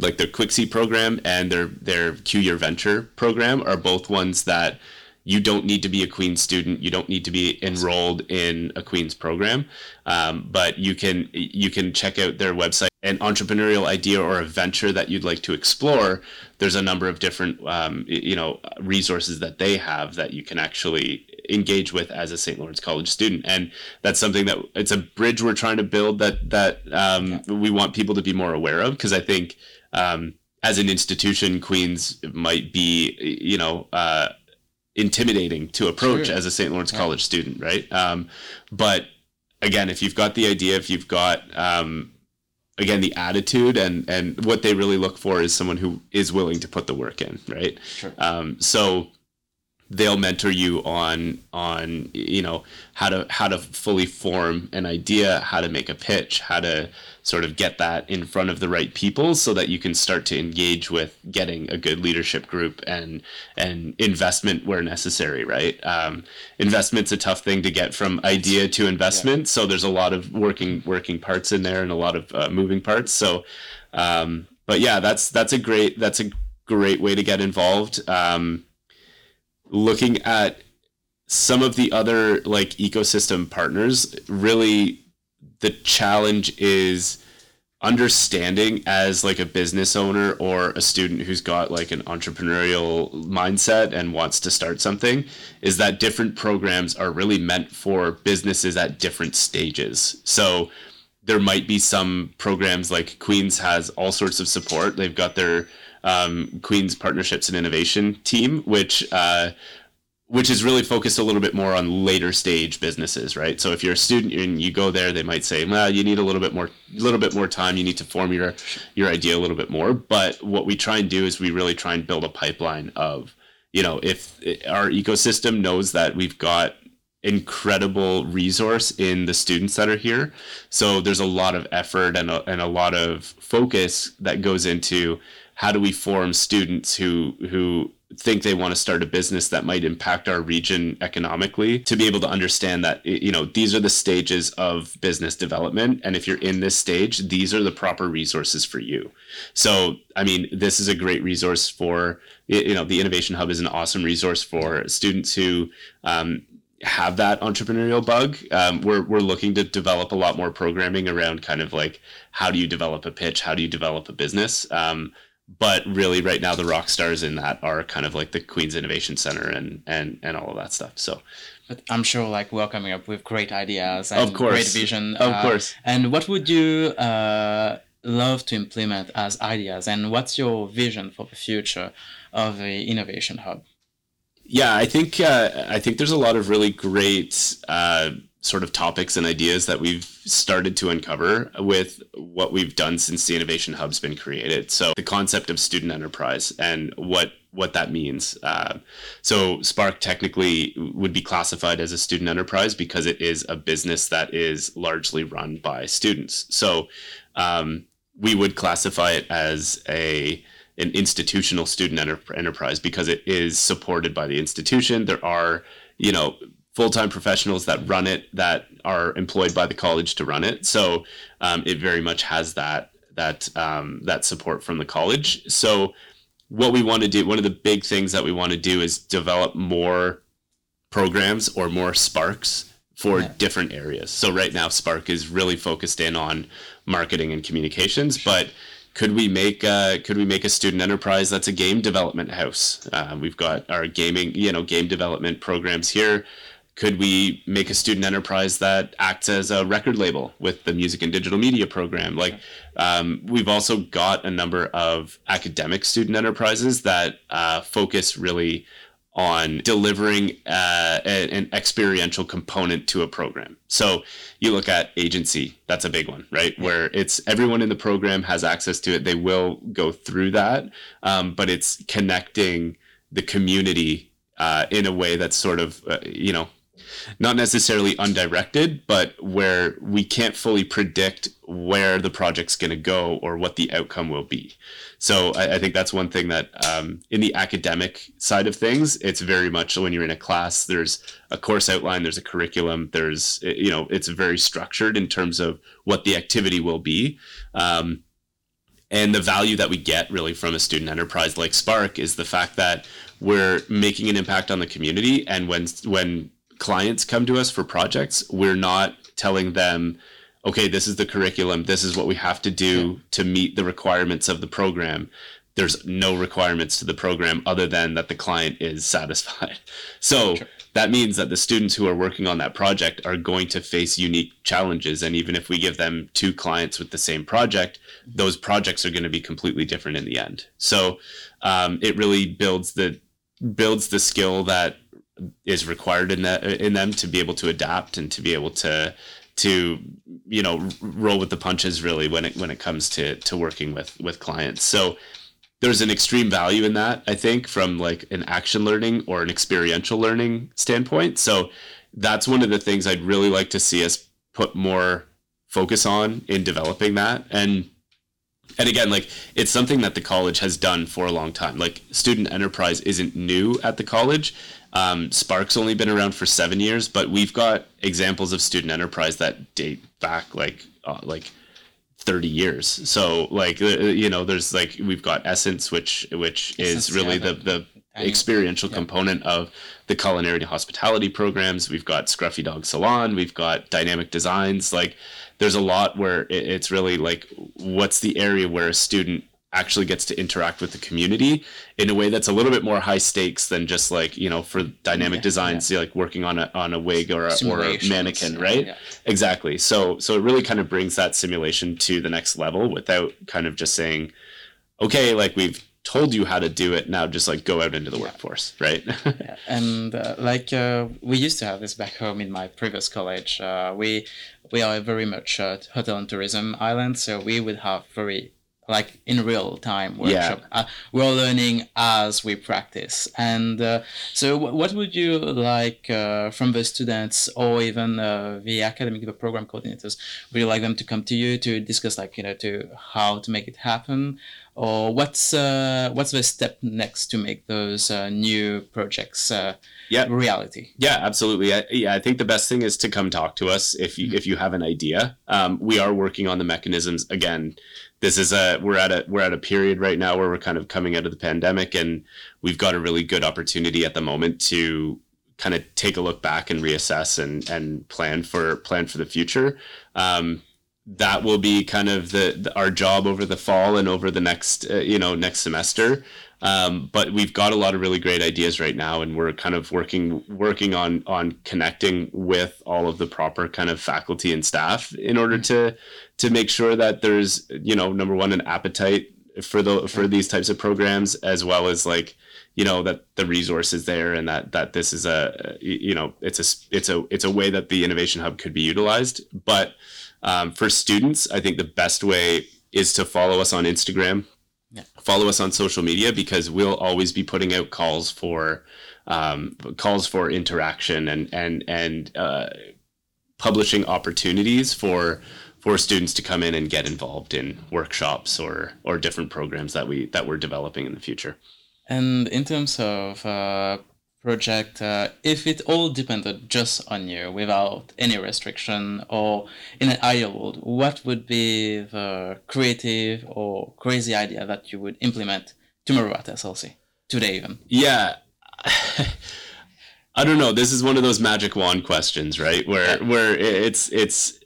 like their Seat program and their their Q Your Venture program are both ones that you don't need to be a Queen's student. You don't need to be enrolled in a Queen's program, um, but you can you can check out their website. An entrepreneurial idea or a venture that you'd like to explore. There's a number of different um, you know resources that they have that you can actually engage with as a St. Lawrence College student, and that's something that it's a bridge we're trying to build that that um, we want people to be more aware of because I think. Um, as an institution, Queens might be, you know, uh, intimidating to approach Sure. as a St. Lawrence College student, right? Um, but again, if you've got the idea, if you've got um, again the attitude and and what they really look for is someone who is willing to put the work in, right? Sure. Um, so they'll mentor you on on you know how to how to fully form an idea how to make a pitch how to sort of get that in front of the right people so that you can start to engage with getting a good leadership group and and investment where necessary right? Um, investment's a tough thing to get from idea to investment. So there's a lot of working working parts in there and a lot of uh, moving parts. So um, but yeah that's that's a great that's a great way to get involved. Um, looking at some of the other like ecosystem partners really the challenge is understanding as like a business owner or a student who's got like an entrepreneurial mindset and wants to start something is that different programs are really meant for businesses at different stages so there might be some programs like Queens has all sorts of support. They've got their um, Queens Partnerships and Innovation team, which uh, which is really focused a little bit more on later stage businesses, right? So if you're a student and you go there, they might say, "Well, you need a little bit more, a little bit more time. You need to form your your idea a little bit more." But what we try and do is we really try and build a pipeline of, you know, if our ecosystem knows that we've got incredible resource in the students that are here. So there's a lot of effort and a, and a lot of focus that goes into how do we form students who who think they want to start a business that might impact our region economically to be able to understand that you know these are the stages of business development and if you're in this stage these are the proper resources for you so i mean this is a great resource for you know the innovation hub is an awesome resource for students who um, have that entrepreneurial bug. Um, we're we're looking to develop a lot more programming around kind of like how do you develop a pitch, how do you develop a business. Um, but really, right now, the rock stars in that are kind of like the Queens Innovation Center and and and all of that stuff. So, But I'm sure like we're coming up with great ideas and Of course. great vision. Of uh, course. And what would you uh, love to implement as ideas? And what's your vision for the future of the Innovation Hub? Yeah, I think uh, I think there's a lot of really great uh, sort of topics and ideas that we've started to uncover with what we've done since the Innovation Hub's been created. So the concept of student enterprise and what what that means. Uh, so Spark technically would be classified as a student enterprise because it is a business that is largely run by students. So um, we would classify it as a an institutional student enter- enterprise because it is supported by the institution. There are, you know, full-time professionals that run it that are employed by the college to run it. So um, it very much has that that um, that support from the college. So what we want to do, one of the big things that we want to do is develop more programs or more sparks for Yeah. different areas. So right now Spark is really focused in on marketing and communications, but could we make uh, could we make a student enterprise that's a game development house? Uh, we've got our gaming, you know, game development programs here. Could we make a student enterprise that acts as a record label with the music and digital media program? Like, um, we've also got a number of academic student enterprises that uh, focus really on delivering uh, a- an experiential component to a program. So you look at agency, that's a big one, right? Where it's everyone in the program has access to it. They will go through that, um, but it's connecting the community uh, in a way that's sort of, uh, you know, not necessarily undirected, but where we can't fully predict where the project's going to go or what the outcome will be. So I, I think that's one thing that um, in the academic side of things, it's very much when you're in a class, there's a course outline, there's a curriculum, there's, you know, it's very structured in terms of what the activity will be. Um, and the value that we get really from a student enterprise like Spark is the fact that we're making an impact on the community. And when when clients come to us for projects, we're not telling them, okay, this is the curriculum, this is what we have to do yeah. to meet the requirements of the program. There's no requirements to the program other than that the client is satisfied. So sure that means that the students who are working on that project are going to face unique challenges. And even if we give them two clients with the same project, those projects are going to be completely different in the end. So um, it really builds the builds the skill that is required in that in them to be able to adapt and to be able to to you know roll with the punches really when it when it comes to to working with with clients. So there's an extreme value in that i think from like an action learning or an experiential learning standpoint. So that's one of the things i'd really like to see us put more focus on in developing that. And and again like it's something that the college has done for a long time. Like student enterprise isn't new at the college um, spark's only been around for seven years but we've got examples of student enterprise that date back like uh, like 30 years. So like uh, you know there's like we've got essence which which essence, is really yeah, the the experiential yeah. component of the culinary and hospitality programs. We've got scruffy dog salon. We've got dynamic designs. Like there's a lot where it's really like what's the area where a student actually gets to interact with the community in a way that's a little bit more high stakes than just like you know for dynamic yeah, designs yeah. like working on a on a wig or a, or a mannequin right yeah. exactly so so it really kind of brings that simulation to the next level without kind of just saying okay like we've told you how to do it now just like go out into the workforce right and uh, like uh, we used to have this back home in my previous college uh, we we are very much a hotel and tourism island so we would have very like in real time workshop. Yeah. Uh, we're learning as we practice. And uh, so, w- what would you like uh, from the students or even uh, the academic the program coordinators? Would you like them to come to you to discuss, like you know, to how to make it happen, or what's uh, what's the step next to make those uh, new projects? yeah. reality. Yeah, absolutely. I, yeah, I think the best thing is to come talk to us if you mm-hmm. if you have an idea. Um, we are working on the mechanisms again this is a we're at a we're at a period right now where we're kind of coming out of the pandemic and we've got a really good opportunity at the moment to kind of take a look back and reassess and and plan for plan for the future. Um, that will be kind of the, the, our job over the fall and over the next uh, you know next semester. Um, but we've got a lot of really great ideas right now, and we're kind of working working on on connecting with all of the proper kind of faculty and staff in order to to make sure that there's you know number one an appetite for the for these types of programs as well as like you know that the resource is there and that that this is a you know it's a it's a it's a way that the innovation hub could be utilized. But um, for students i think the best way is to follow us on instagram. Yeah. Follow us on social media because we'll always be putting out calls for um, calls for interaction and and and uh, publishing opportunities for for students to come in and get involved in workshops or or different programs that we that we're developing in the future. And in terms of uh, project uh, if it all depended just on you without any restriction or in an ideal world what would be the creative or crazy idea that you would implement tomorrow at slc today even? Yeah. I don't know. This is one of those magic wand questions right? Where where it's it's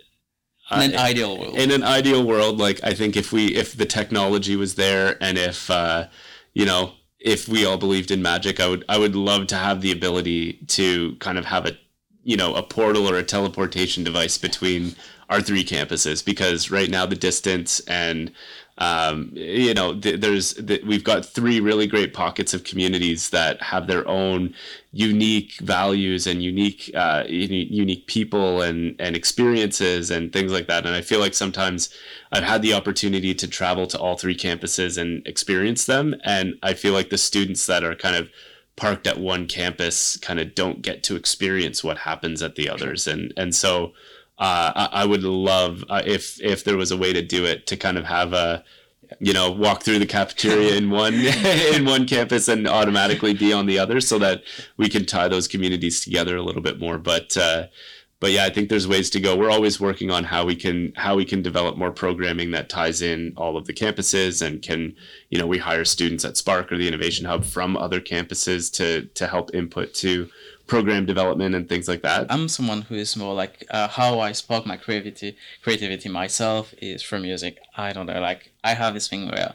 in an uh, ideal world. in an ideal world like i think if we if the technology was there and if uh you know if we all believed in magic, I would I would love to have the ability to kind of have a you know a portal or a teleportation device between our three campuses because right now the distance and um, you know th- there's th- we've got three really great pockets of communities that have their own unique values and unique uh, unique people and and experiences and things like that. And i feel like sometimes i've had the opportunity to travel to all three campuses and experience them. And i feel like the students that are kind of parked at one campus kind of don't get to experience what happens at the others. And and so uh, I, I would love uh, if if there was a way to do it to kind of have a you know walk through the cafeteria in one in one campus and automatically be on the other so that we can tie those communities together a little bit more. But uh, but yeah i think there's ways to go. We're always working on how we can how we can develop more programming that ties in all of the campuses and can you know we hire students at spark or the innovation hub from other campuses to to help input to program development and things like that I'm someone who is more like uh, how I spark my creativity creativity myself is from music. I don't know, like I have this thing where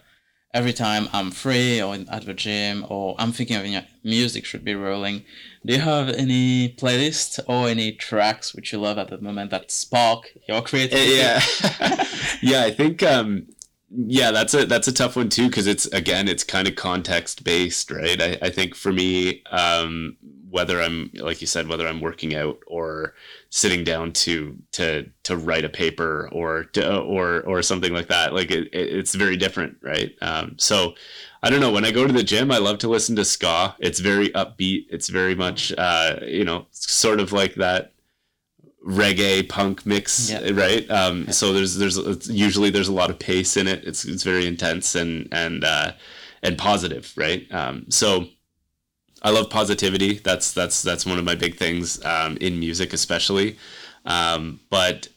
every time I'm free or at the gym or I'm thinking of any music should be rolling. Do you have any playlist or any tracks which you love at the moment that spark your creativity? yeah yeah i think um yeah that's a that's a tough one too because it's again it's kind of context based right I, I think for me um whether i'm like you said whether i'm working out or sitting down to to to write a paper or to, or or something like that like it, it, it's very different right? Um so i don't know. When i go to the gym i love to listen to ska. It's very upbeat. It's very much uh you know sort of like that reggae punk mix Yeah. right? Um so there's there's it's, usually there's a lot of pace in it. It's it's very intense and and uh and positive right? Um so i love positivity. That's that's that's one of my big things um in music especially. Um but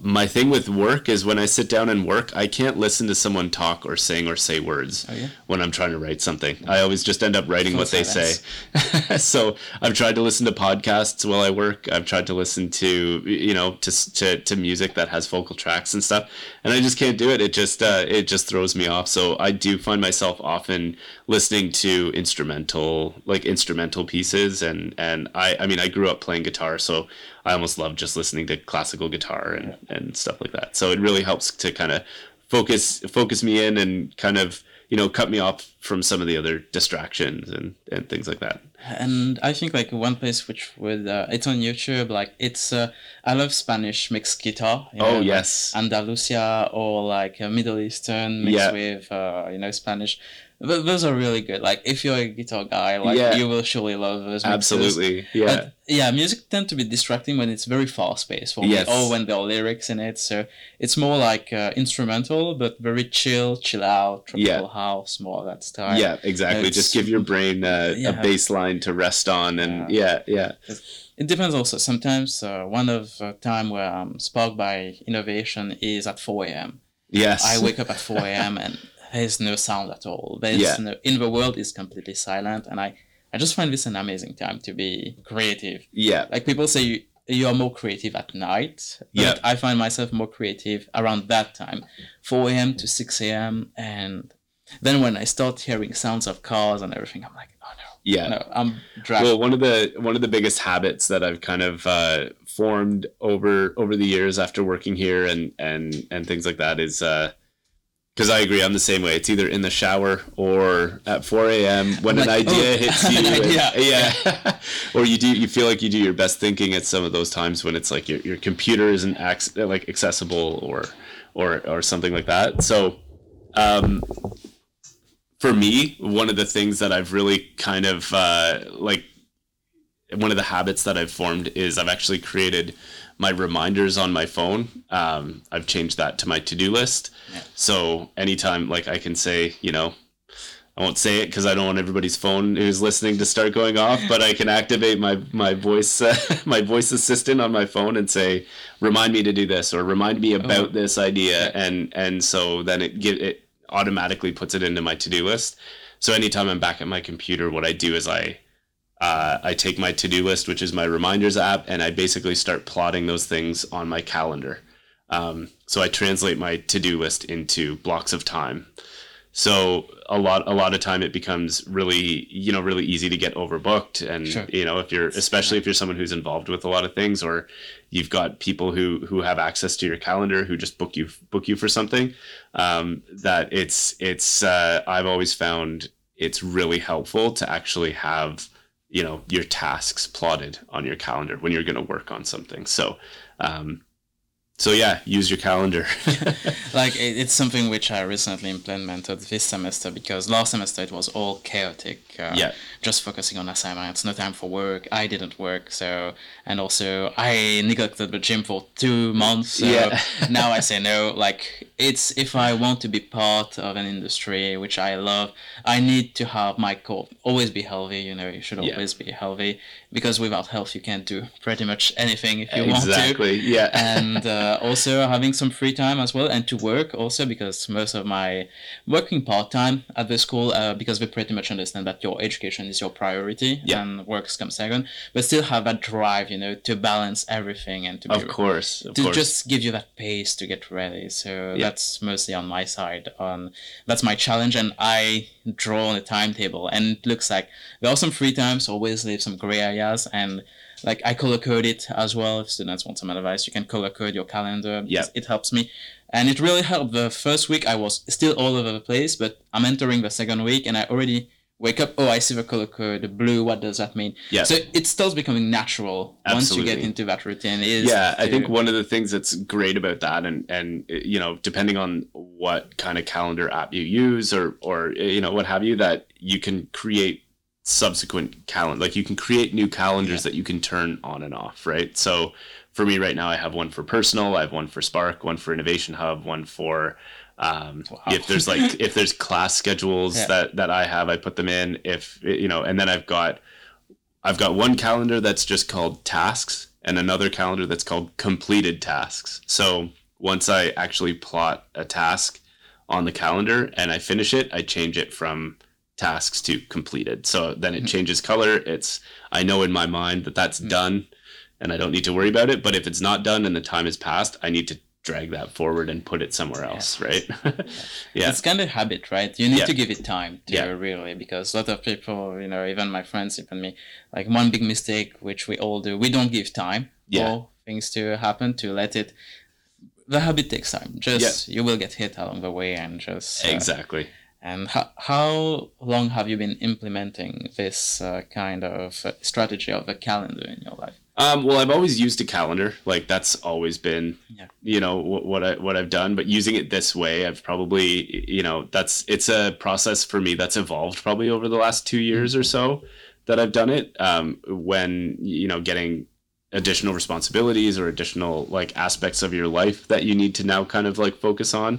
my thing with work is when I sit down and work, I can't listen to someone talk or sing or say words Oh, yeah? when I'm trying to write something. I always just end up writing Full what they say. so I've tried to listen to podcasts while I work. I've tried to listen to you know to to, to music that has vocal tracks and stuff, and I just can't do it. It just uh, it just throws me off. So I do find myself often listening to instrumental like instrumental pieces, and and I I mean I grew up playing guitar, so I almost love just listening to classical guitar and, and stuff like that. So it really helps to kind of focus focus me in and kind of you know cut me off from some of the other distractions and and things like that. and I think like one place which would uh, it's on YouTube like it's uh, I love Spanish mixed guitar. you Oh, know, like yes. Andalusia or like uh, Middle Eastern mixed Yeah. with uh, you know Spanish. Th- those are really good. Like if you're a guitar guy, like Yeah. you will surely love those. mixes. Absolutely, yeah, But, yeah, music tend to be distracting when it's very fast paced for Yes. me, or when there are lyrics in it. So it's more like uh, instrumental, but very chill, chill out, tropical house, more of that style. yeah, exactly. It's- Just give your brain uh, Yeah. a baseline to rest on, and yeah, yeah, It depends also. Sometimes uh, one of uh, time where I'm sparked by innovation is at 4 a.m. yes, I wake up at 4 a.m. and there's no sound at all. There's Yeah. no, in the world is completely silent, and I, I just find this an amazing time to be creative. yeah, Like people say, you, you're more creative at night. But Yeah. I find myself more creative around that time, 4 a.m. to 6 a.m. And then when I start hearing sounds of cars and everything, I'm like, oh no, yeah. no, I'm dragged. Well, one of the one of the biggest habits that I've kind of uh, formed over over the years after working here and and and things like that is because I agree I'm the same way. It's either in the shower or at 4 a.m. when I'm an idea oh, hits you. an and- idea. yeah, or you do you feel like you do your best thinking at some of those times when it's like your your computer isn't ac- like accessible or or or something like that. So. Um, for me, one of the things that I've really kind of uh, like, one of the habits that I've formed is I've actually created my reminders on my phone. Um, I've changed that to my to do list. Yeah. So anytime, like, I can say, you know, I won't say it because I don't want everybody's phone who's listening to start going off, but I can activate my my voice uh, my voice assistant on my phone and say, remind me to do this or remind me about Oh. this idea, and and so then it give it automatically puts it into my to do list. So anytime I'm back at my computer, what I do is I uh, I take my to do list, which is my reminders app, and I basically start plotting those things on my calendar. Um, so I translate my to do list into blocks of time. So a lot a lot of time it becomes really you know really easy to get overbooked and Sure. you know if you're especially if you're someone who's involved with a lot of things or you've got people who who have access to your calendar who just book you book you for something um, that it's it's uh, I've always found it's really helpful to actually have you know your tasks plotted on your calendar when you're going to work on something so um, so yeah, use your calendar. like it's something which I recently implemented this semester because last semester it was all chaotic. Uh, Yeah. Just focusing on assignments, no time for work. I didn't work, so and also I neglected the gym for two months. So Yeah. now I say no. Like it's if I want to be part of an industry which I love, I need to have my core always be healthy. You know, you should Yeah. always be healthy because without health you can't do pretty much anything if you want to exactly. Yeah. and uh, also having some free time as well and to work also because most of my working part-time at the school uh, because we pretty much understand that your education is your priority Yeah. and works come second but still have that drive you know to balance everything and to be of course. Of to course. just give you that pace to get ready. So Yeah. that's mostly on my side. On that's my challenge, and I draw on a timetable. And it looks like there are some free times. Always leave some gray areas, and like I color code it as well. If students want some advice, you can color code your calendar. because It helps me. And it really helped. The first week I was still all over the place, but I'm entering the second week and I already wake up. Oh, I see the color code, the blue. What does that mean? Yeah. So it starts becoming natural once you get into that routine. Is yeah i think one of the things that's great about that and and you know depending on what kind of calendar app you use or or you know what have you that you can create subsequent calendar like you can create new calendars that you can turn on and off right so for me right now i have one for personal i have one for spark one for innovation hub one for um, Wow. if there's like if there's class schedules Yeah. that that i have i put them in if you know and then i've got I've got one calendar that's just called tasks and another calendar that's called completed tasks. So once I actually plot a task on the calendar and I finish it, I change it from tasks to completed. So then it changes color. It's I know in my mind that that's done and I don't need to worry about it, but if it's not done and the time has passed, I need to drag that forward and put it somewhere else, right? yeah. It's kind of habit, right? You need Yeah. to give it time to Yeah. really because a lot of people, you know, even my friends, even me, like one big mistake which we all do, we don't give time Yeah. for things to happen to let it. The habit takes time. Just you will get hit along the way and just uh, Exactly. And how, how long have you been implementing this uh, kind of uh, strategy of a calendar in your life? Um, well, I've always used a calendar. Like that's always been, Yeah. you know, what, what I what I've done. But using it this way, I've probably, you know, that's it's a process for me that's evolved probably over the last two years or so that I've done it. Um, when you know, getting additional responsibilities or additional like aspects of your life that you need to now kind of like focus on.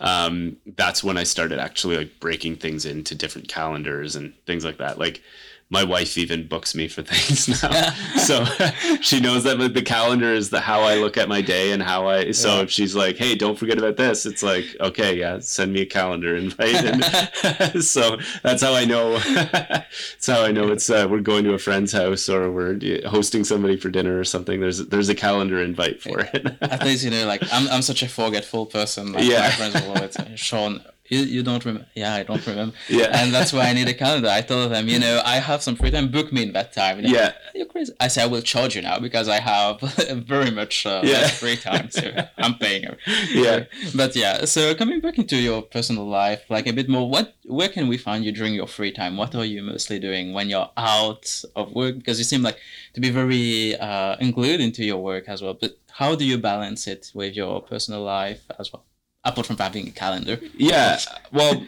Um, that's when I started actually like breaking things into different calendars and things like that. Like my wife even books me for things now so she knows that like, the calendar is the how I look at my day and how I. So Yeah. if she's like, "Hey, don't forget about this," it's like, "Okay, yeah, send me a calendar invite." And so that's how I know. that's how I know it's uh, we're going to a friend's house or we're hosting somebody for dinner or something. There's there's a calendar invite for it. At least you know, like I'm, I'm such a forgetful person. Like Yeah. my friends will always say, Sean, you, you don't remember? Yeah, I don't remember. Yeah. and that's why I need a calendar. I told them, you know, I have some free time. Book me in that time. Yeah, You're crazy. I say I will charge you now because I have very much uh, Yeah. free time, so I'm paying. her. Yeah. But yeah, so coming back into your personal life, like a bit more, what where can we find you during your free time? What are you mostly doing when you're out of work? Because you seem like to be very uh, included into your work as well. But how do you balance it with your personal life as well? Apart from having a calendar. Yeah. Well,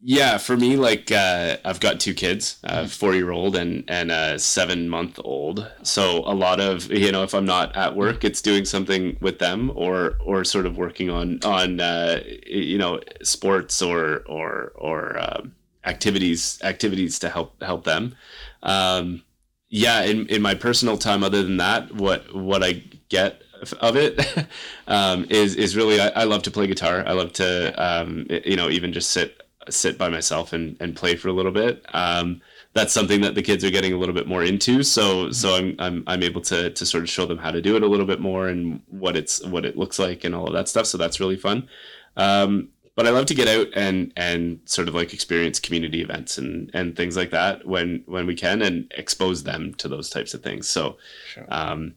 yeah. For me, like uh, I've got two kids, a four year old and and a seven month old. So a lot of you know, if I'm not at work, it's doing something with them or or sort of working on on uh, you know sports or or or um, activities activities to help help them. Um, yeah, in, in my personal time, other than that, what what I get of it um, is is really I, I love to play guitar. I love to um, you know even just sit sit by myself and, and play for a little bit. Um, that's something that the kids are getting a little bit more into. So so I'm I'm I'm able to to sort of show them how to do it a little bit more and what it's what it looks like and all of that stuff. So that's really fun. Um, but I love to get out and and sort of like experience community events and and things like that when when we can and expose them to those types of things. So Sure. um,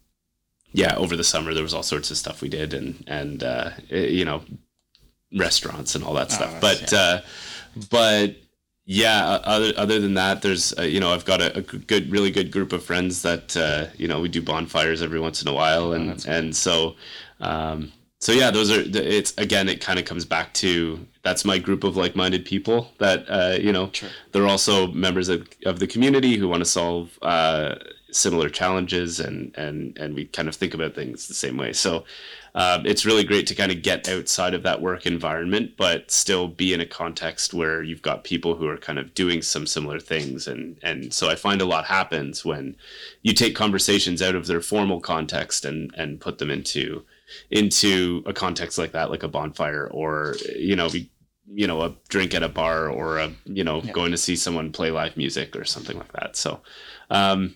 yeah, over the summer there was all sorts of stuff we did and and uh, you know restaurants and all that stuff. Oh, but uh, but yeah, other other than that, there's uh, you know I've got a good, really good group of friends that uh, you know we do bonfires every once in a while, and Oh, and so Um, so yeah, those are it's again. It kind of comes back to that's my group of like-minded people that uh, you know Sure. they're also members of, of the community who want to solve uh, similar challenges and and and we kind of think about things the same way. So um, it's really great to kind of get outside of that work environment, but still be in a context where you've got people who are kind of doing some similar things. And, and so I find a lot happens when you take conversations out of their formal context and, and put them into, into a context like that, like a bonfire or, you know, we, you know, a drink at a bar or a, you know, Yeah. going to see someone play live music or something like that. So, um,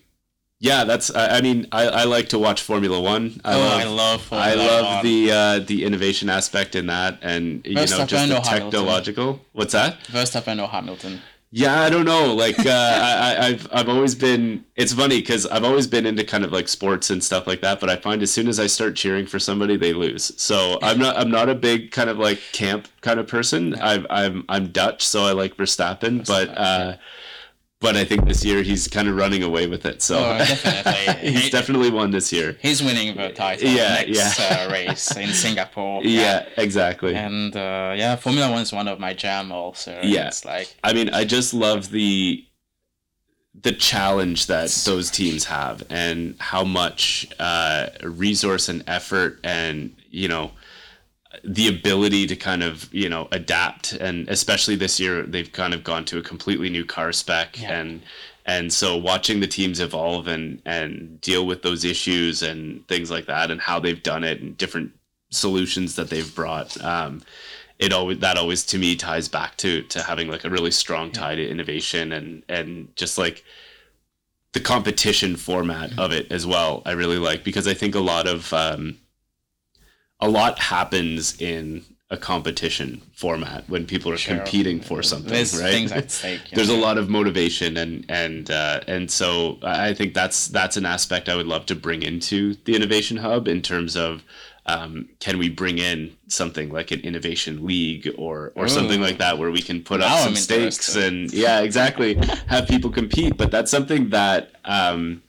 yeah, that's, I, I mean, I, I like to watch Formula One. I oh, love, I love. I Formula love One. the uh, the innovation aspect in that, and you know, just the or Hamilton? technological. What's that? Verstappen or Hamilton. Yeah, I don't know. Like, uh, I, I- I've I've always been. It's funny because I've always been into kind of like sports and stuff like that. But I find as soon as I start cheering for somebody, they lose. So I'm not I'm not a big kind of like camp kind of person. I've, I'm I'm Dutch, so I like Verstappen. But Verstappen, uh, but I think this year he's kind of running away with it. So Oh, definitely. he's He- definitely won this year. He's winning the title Yeah, next yeah. Uh, race in Singapore. Yeah, exactly. And uh, yeah, Formula One is one of my jam also. Yeah. It's like I mean, I just love the the challenge that those teams have and how much uh, resource and effort and you know the ability to kind of you know adapt and especially this year they've kind of gone to a completely new car spec Yeah. and and so watching the teams evolve and and deal with those issues and things like that and how they've done it and different solutions that they've brought um, it always that always to me ties back to to having like a really strong tie to innovation and and just like the competition format of it as well i really like because i think a lot of um a lot happens in a competition format when people are Sure. competing for something there's right things at stake. you there's a lot of motivation and and uh, and so I think that's that's an aspect I would love to bring into the innovation hub in terms of um, can we bring in something like an innovation league or or something like that where we can put Now up some I'm stakes and yeah exactly have people compete but that's something that um,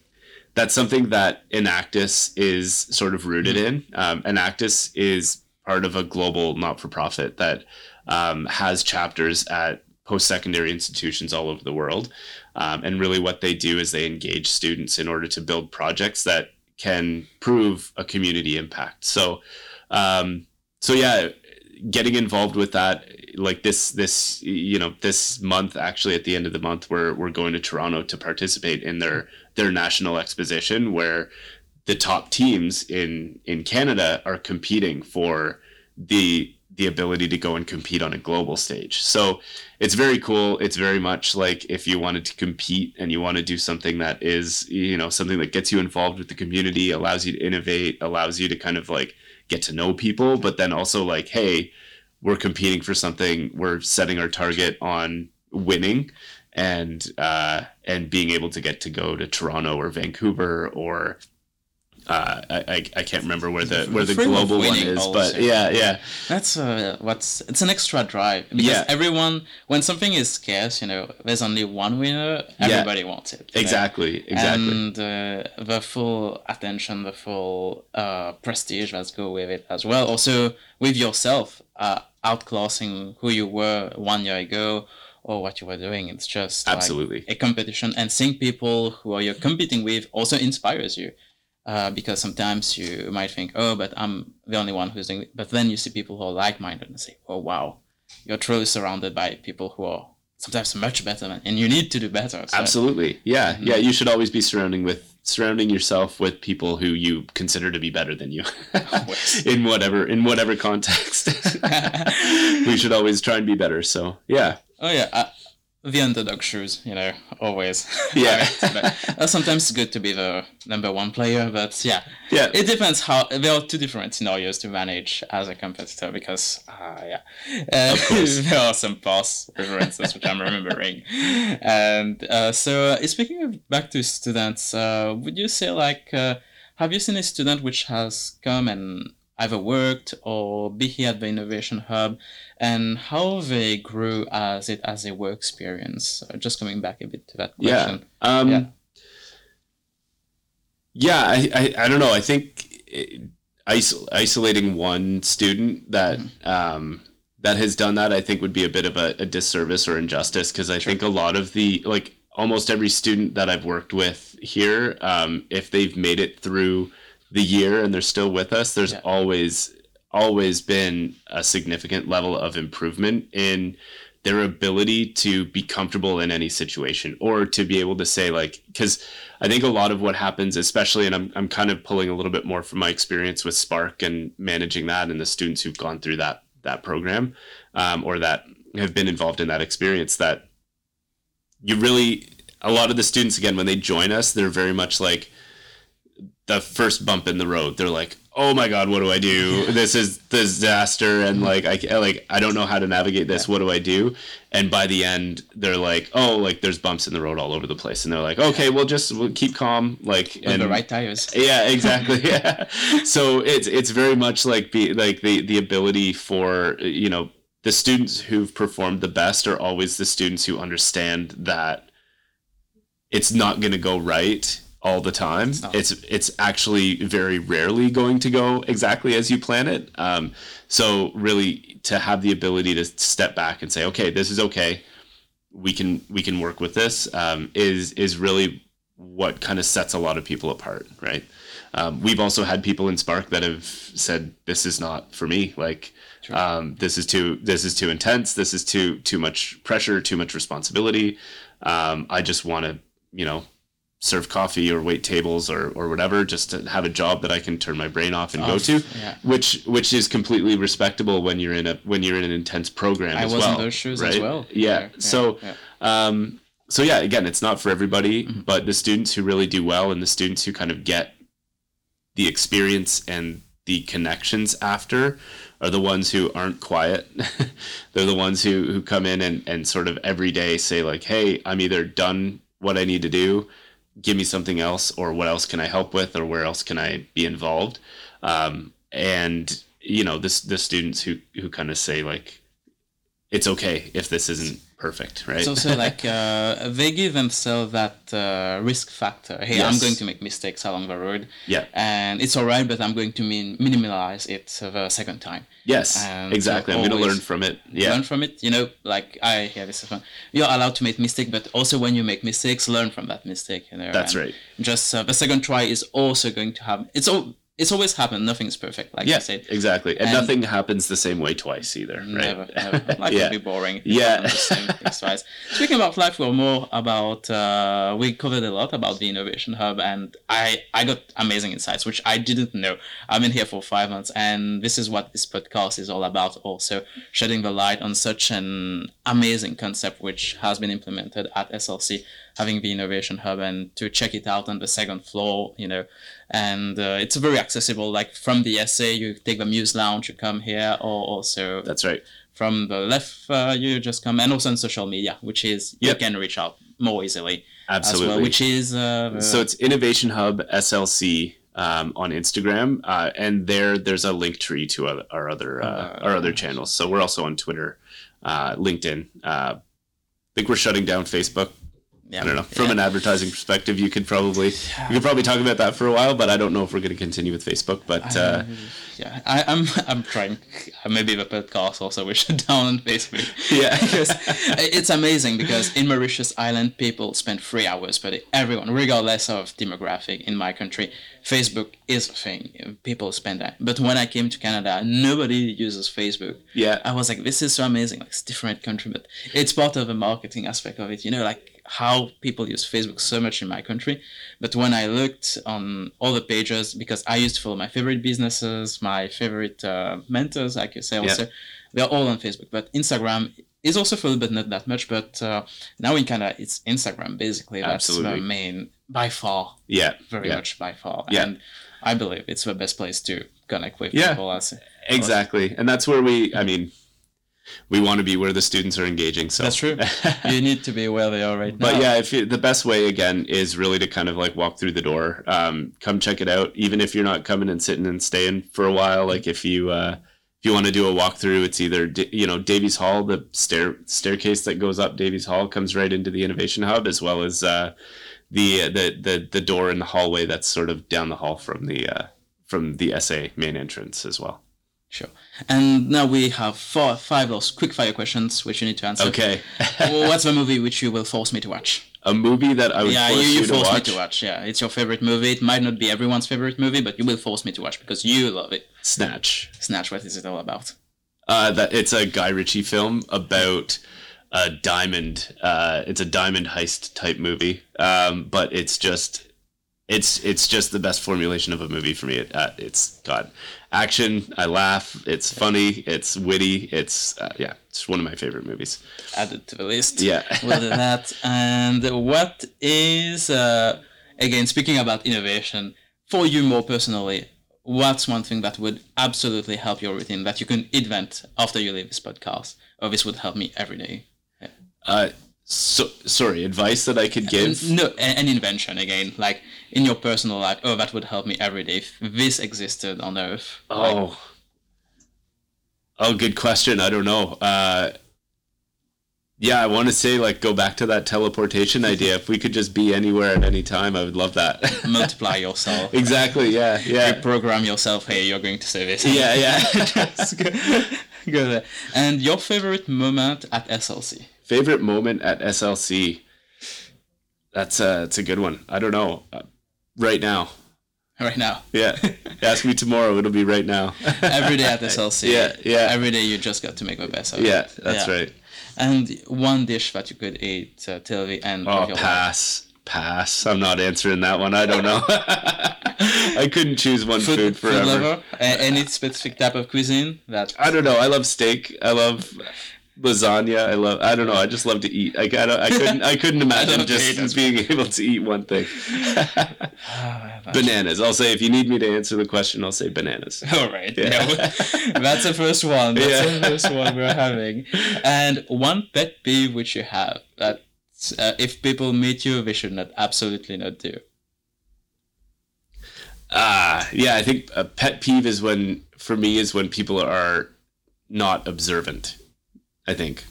that's something that Enactus is sort of rooted in. Um, Enactus is part of a global not-for-profit that um, has chapters at post-secondary institutions all over the world. Um, and really, what they do is they engage students in order to build projects that can prove a community impact. So, um, so yeah, getting involved with that, like this, this, you know, this month actually at the end of the month, we're we're going to Toronto to participate in their their national exposition where the top teams in in Canada are competing for the the ability to go and compete on a global stage. So it's very cool. It's very much like if you wanted to compete and you want to do something that is, you know, something that gets you involved with the community, allows you to innovate, allows you to kind of like get to know people, but then also like, hey, we're competing for something, we're setting our target on winning and uh, and being able to get to go to Toronto or Vancouver or uh, I, I I can't remember where the where the thrill of global one is, also. but yeah, yeah, That's uh, what's it's an extra drive because Yeah. everyone when something is scarce, you know, there's only one winner. Everybody wants it. you know. exactly, exactly. And uh, the full attention, the full uh, prestige that's go with it as well. Also with yourself, uh, outclassing who you were one year ago or what you were doing. It's just like, Absolutely. a competition and seeing people who are you're competing with also inspires you. Uh, because sometimes you might think, oh, but I'm the only one who's doing it. But then you see people who are like-minded and say, oh, wow, you're truly surrounded by people who are sometimes much better, than, and you need to do better. So- Absolutely. Yeah. Mm-hmm. Yeah. You should always be surrounding with surrounding yourself with people who you consider to be better than you in whatever in whatever context. we should always try and be better. So yeah. Oh yeah, uh, the underdog shoes, you know, always. Yeah. Uh, sometimes it's good to be the number one player, but yeah, Yeah. it depends how. There are two different scenarios to manage as a competitor because, uh, yeah, uh, there are some past references which I'm remembering, and uh, so uh, speaking of back to students, uh, would you say like, uh, have you seen a student which has come and either worked or be here at the innovation hub and how they grew as it as a work experience uh, just coming back a bit to that Yeah. question Um, Yeah. yeah. I, I, I don't know. I think it, isol- isolating one student that um, that has done that, I think would be a bit of a, a disservice or injustice because I think a lot of the like almost every student that I've worked with here, um, if they've made it through the year and they're still with us, there's Yeah. always always been a significant level of improvement in their ability to be comfortable in any situation or to be able to say like because i think a lot of what happens especially and I'm, I'm kind of pulling a little bit more from my experience with spark and managing that and the students who've gone through that that program um, or that have been involved in that experience that you really a lot of the students again when they join us they're very much like the first bump in the road. They're like oh my god what do i do? This is disaster. And mm-hmm. like i like i don't know how to navigate this. What do i do? And by the end they're like oh like there's bumps in the road all over the place. And they're like okay we'll just we'll keep calm. Like With the right tires. yeah exactly. Yeah. So it's it's very much like be like the the ability for you know the students who've performed the best are always the students who understand that it's not going to go right all the time. Not. it's it's actually very rarely going to go exactly as you plan it. Um, so really to have the ability to step back and say okay this is okay. We can we can work with this um, is is really what kind of sets a lot of people apart right? Um, we've also had people in spark that have said this is not for me. Like um, this is too this is too intense. This is too too much pressure too much responsibility. Um, i just want to you know serve coffee or wait tables or, or whatever just to have a job that i can turn my brain off and go to yeah. which which is completely respectable when you're in a when you're in an intense program I as was well in those shoes as right? well. yeah, so yeah. um, so yeah, again, it's not for everybody, Mm-hmm. but the students who really do well and the students who kind of get the experience and the connections after are the ones who aren't quiet. They're the ones who, who come in and, and sort of every day say like, Hey, I'm either done what I need to do, give me something else, or what else can I help with, or where else can I be involved? Um, and you know, this, the students who, who kind of say like, it's okay if this isn't perfect, right? It's also like uh, they give themselves that uh, risk factor. Hey, I'm going to make mistakes along the road, yeah. and it's all right, but I'm going to min- minimize it the second time. Yes, And exactly. I'm going to learn from it. Yeah, Learn from it. You know, like I yeah, this is fun. You're allowed to make mistake, but also when you make mistakes, learn from that mistake. You know, that's and right. Just uh, the second try is also going to happen. It's all. It's always happened. Nothing's perfect, like Yeah, I said. exactly. And, And- nothing happens the same way twice either, right? Never, never. Life Yeah. would be boring. Yeah. the same things twice. Speaking about life, we're more about. Uh, we covered a lot about the innovation hub, and I I got amazing insights, which I didn't know. I've been here for five months, and this is what this podcast is all about. Also, shedding the light on such an amazing concept which has been implemented at SLC, having the innovation hub, and to check it out on the second floor. You know, and uh, it's very accessible. Like from the SA, you take the Muse Lounge, you come here, or also That's right. from the left uh, you just come and also on social media which is you Yep. can reach out more easily Absolutely. as well which is uh, so it's Innovation Hub SLC um, on Instagram, uh, and there there's a link tree to our, our other uh, Uh, our other channels. So we're also on Twitter, uh, LinkedIn. Uh, I think we're shutting down Facebook. Yeah, I don't know. From yeah. an advertising perspective, you could probably we could probably talk about that for a while, but I don't know if we're going to continue with Facebook. But uh, yeah I, I'm I'm trying maybe the podcast also we shut down on Facebook yeah, because it's amazing because in Mauritius Island people spend three hours per day everyone regardless of demographic in my country Facebook is a thing people spend that but when I came to Canada nobody uses Facebook yeah, I was like, this is so amazing. Like, it's different country, but it's part of the marketing aspect of it. You know, like how people use Facebook so much in my country. But when I looked on all the pages, because I used to follow my favorite businesses, my favorite uh, mentors, I could say also, they're all on Facebook. But Instagram is also followed, but not that much. But uh, now in Canada, it's Instagram basically. That's Absolutely. the main, by far, yeah, very yeah. much by far. Yeah. And I believe it's the best place to connect with Yeah. people. As, exactly, and that's where we. I mean, we want to be where the students are engaging. So That's true. you need to be where they are right now. But yeah, if you, the best way again is really to kind of like walk through the door, um, come check it out. Even if you're not coming and sitting and staying for a while, like if you uh, if you want to do a walkthrough, it's either you know Davies Hall, the stair staircase that goes up Davies Hall comes right into the Innovation Hub, as well as uh, the, the the the door in the hallway that's sort of down the hall from the uh, from the SA main entrance as well. Sure. And now we have four, five those quick fire questions which you need to answer. Okay. What's the movie which you will force me to watch? a movie that I would yeah, you, force you, you, to force watch. me to watch. Yeah, it's your favorite movie. It might not be everyone's favorite movie, but you will force me to watch because you love it. Snatch. Snatch. What is it all about? Uh, that it's a Guy Ritchie film about a diamond. Uh, it's a diamond heist type movie. Um, but it's just, it's it's just the best formulation of a movie for me. It, uh, it's got action. I laugh. It's funny. It's witty. It's uh, yeah. It's one of my favorite movies. Add it to the list. Yeah. we'll that. And what is uh, again speaking about innovation for you more personally? What's one thing that would absolutely help your routine that you can invent after you leave this podcast? Or this would help me every day. Uh, so sorry. Advice that I could give. No, an invention again, like in your personal life. Oh, that would help me every day if this existed on Earth. Like, Oh. Oh, good question. I don't know. Uh, yeah, I want to say like go back to that teleportation idea. If we could just be anywhere at any time, I would love that. multiply yourself. exactly. Yeah. Yeah. Program yourself. Hey, you're going to say this. Yeah. Yeah. Just go, go there. And your favorite moment at SLC? Favorite moment at SLC. That's a that's a good one. I don't know. Uh, right now. Right now, Yeah. Ask me tomorrow. It'll be right now. every day at SLC. Yeah, yeah. Every day you just got to make the best of it. yeah. That's Yeah. right. And one dish that you could eat uh, till the end Oh, of your life. pass. Pass. I'm not answering that one. I don't know. I couldn't choose one food, Food, food forever. lover? A- Any specific type of cuisine that I don't know. I love steak. I love lasagna. I love. I don't know. I just love to eat. I, I, I couldn't. I couldn't imagine just being able to eat one thing. bananas. I'll say if you need me to answer the question, I'll say bananas. All right. Yeah. Yeah. well, that's the first one. That's Yeah. the first one we're having. And one pet peeve which you have that uh, if people meet you, they should not absolutely not do. Ah, yeah. I think a pet peeve is when, for me, is when people are not observant. I think.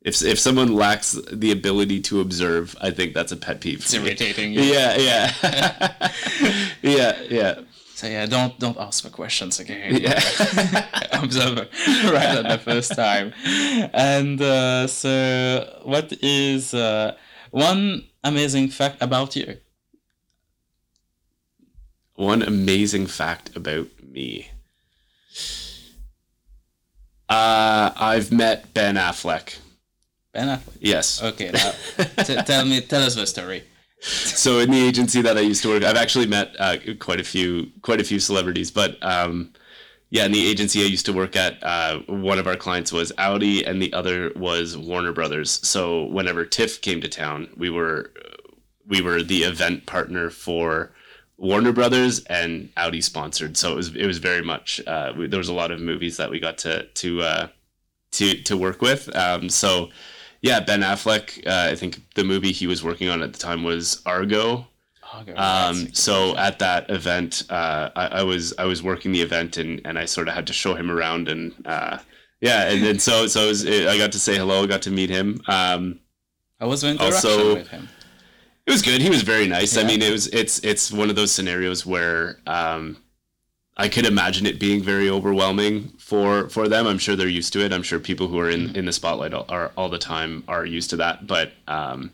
If, if someone lacks the ability to observe, I think that's a pet peeve. It's irritating. you. Yeah, yeah, yeah, yeah. So yeah, don't don't ask the questions again. Yeah. Observe right at the first time. And uh, so, what is uh, one amazing fact about you? One amazing fact about me. Uh, I've met Ben Affleck. Ben Affleck. Yes. Okay, now t- tell me, tell us the story. So in the agency that I used to work, I've actually met uh, quite a few, quite a few celebrities. But um, yeah, in the agency I used to work at, uh, one of our clients was Audi, and the other was Warner Brothers. So whenever TIFF came to town, we were we were the event partner for Warner Brothers and Audi sponsored. So it was it was very much uh, we, there was a lot of movies that we got to to uh, to to work with. Um, so yeah, Ben Affleck. Uh, I think the movie he was working on at the time was Argo. Oh, God, Um, so at that event, uh, I, I was I was working the event and, and I sort of had to show him around and uh, yeah, and then so so it was, I got to say hello, got to meet him. Um, how was the interaction also- with him? It was good. He was very nice. I mean, it was it's it's one of those scenarios where um, I could imagine it being very overwhelming for for them. I'm sure they're used to it. I'm sure people who are in in the spotlight all, are all the time are used to that. But um,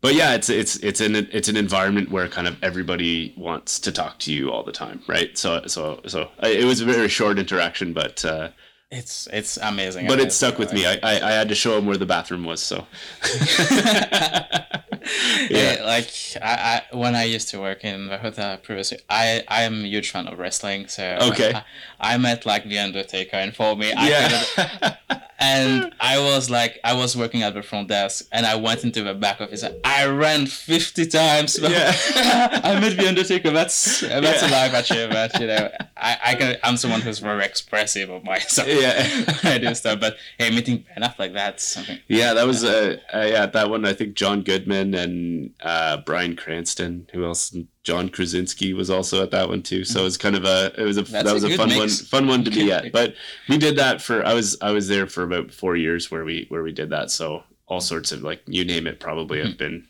but yeah, it's it's it's an it's an environment where kind of everybody wants to talk to you all the time, right? So so so it was a very short interaction, but uh, It's it's amazing. but I it stuck with me. I, I I had to show him where the bathroom was. So yeah. like I, I when I used to work in the hotel previously, I I am a huge fan of wrestling. So Okay. I, I met like the Undertaker, and for me, I yeah. and I was like, I was working at the front desk, and I went into the back office. I ran fifty times. Yeah. I met the Undertaker. That's that's Yeah. a life achievement. You know, I I can, I'm someone who's very expressive of myself. Yeah. I do stuff, but hey, meeting Ben Affleck, that's something. Yeah, that was uh, uh yeah that one. I think John Goodman and uh, Bryan Cranston. Who else? John Krasinski was also at that one too. So it was kind of a it was a That's that was a, good fun mix. one fun one to be at. But we did that for I was I was there for about four years where we where we did that. So all sorts of like you name it probably Mm-hmm. have been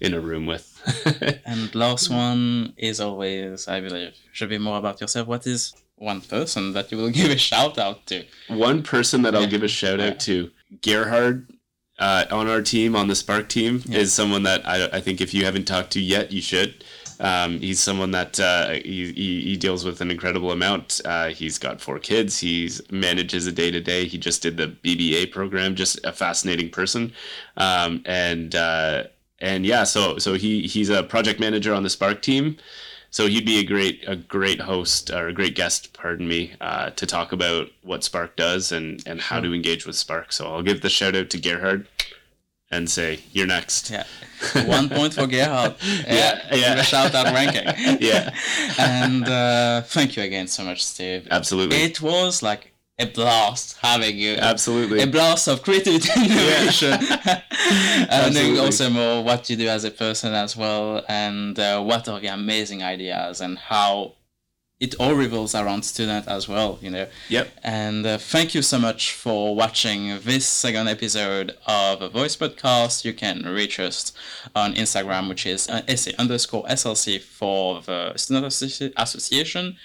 in a room with. And last one is always, I believe, should be more about yourself. What is one person that you will give a shout out to? One person that I'll Yeah. give a shout out to, Gerhard, uh, on our team, on the Spark team, Yeah. is someone that I, I think if you haven't talked to yet, you should. Um, he's someone that uh, he, he, he deals with an incredible amount. Uh, he's got four kids. He manages a day to day. He just did the BBA program. Just a fascinating person, um, and uh, and yeah. So so he he's a project manager on the Spark team. So he'd be a great a great host or a great guest, pardon me, uh, to talk about what Spark does and and how to engage with Spark. So I'll give the shout out to Gerhard and say you're next. Yeah. One point for Gerhard. Yeah, yeah. A shout out ranking. Yeah. and uh, thank you again so much, Steve. Absolutely. It was like a blast having you. Absolutely. A blast of creativity and innovation. and knowing also more what you do as a person as well, and uh, what are the amazing ideas, and how it all revolves around student as well, you know. Yep. And uh, thank you so much for watching this second episode of a voice podcast. You can reach us on Instagram, which is uh, SA underscore SLC for the Student Associ- Association,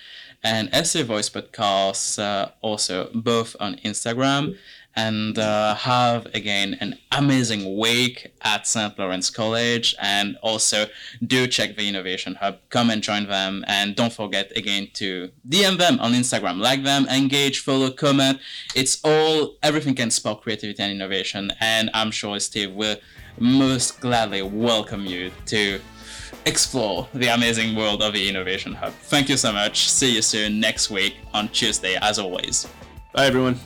and SA voice podcasts uh, also both on Instagram. And uh, have again an amazing week at St. Lawrence College, and also do check the Innovation Hub. Come and join them, and don't forget again to DM them on Instagram, like them, engage, follow, comment. It's all everything can spark creativity and innovation, and I'm sure Steve will most gladly welcome you to explore the amazing world of the Innovation Hub. Thank you so much. See you soon next week on Tuesday, as always. Bye everyone.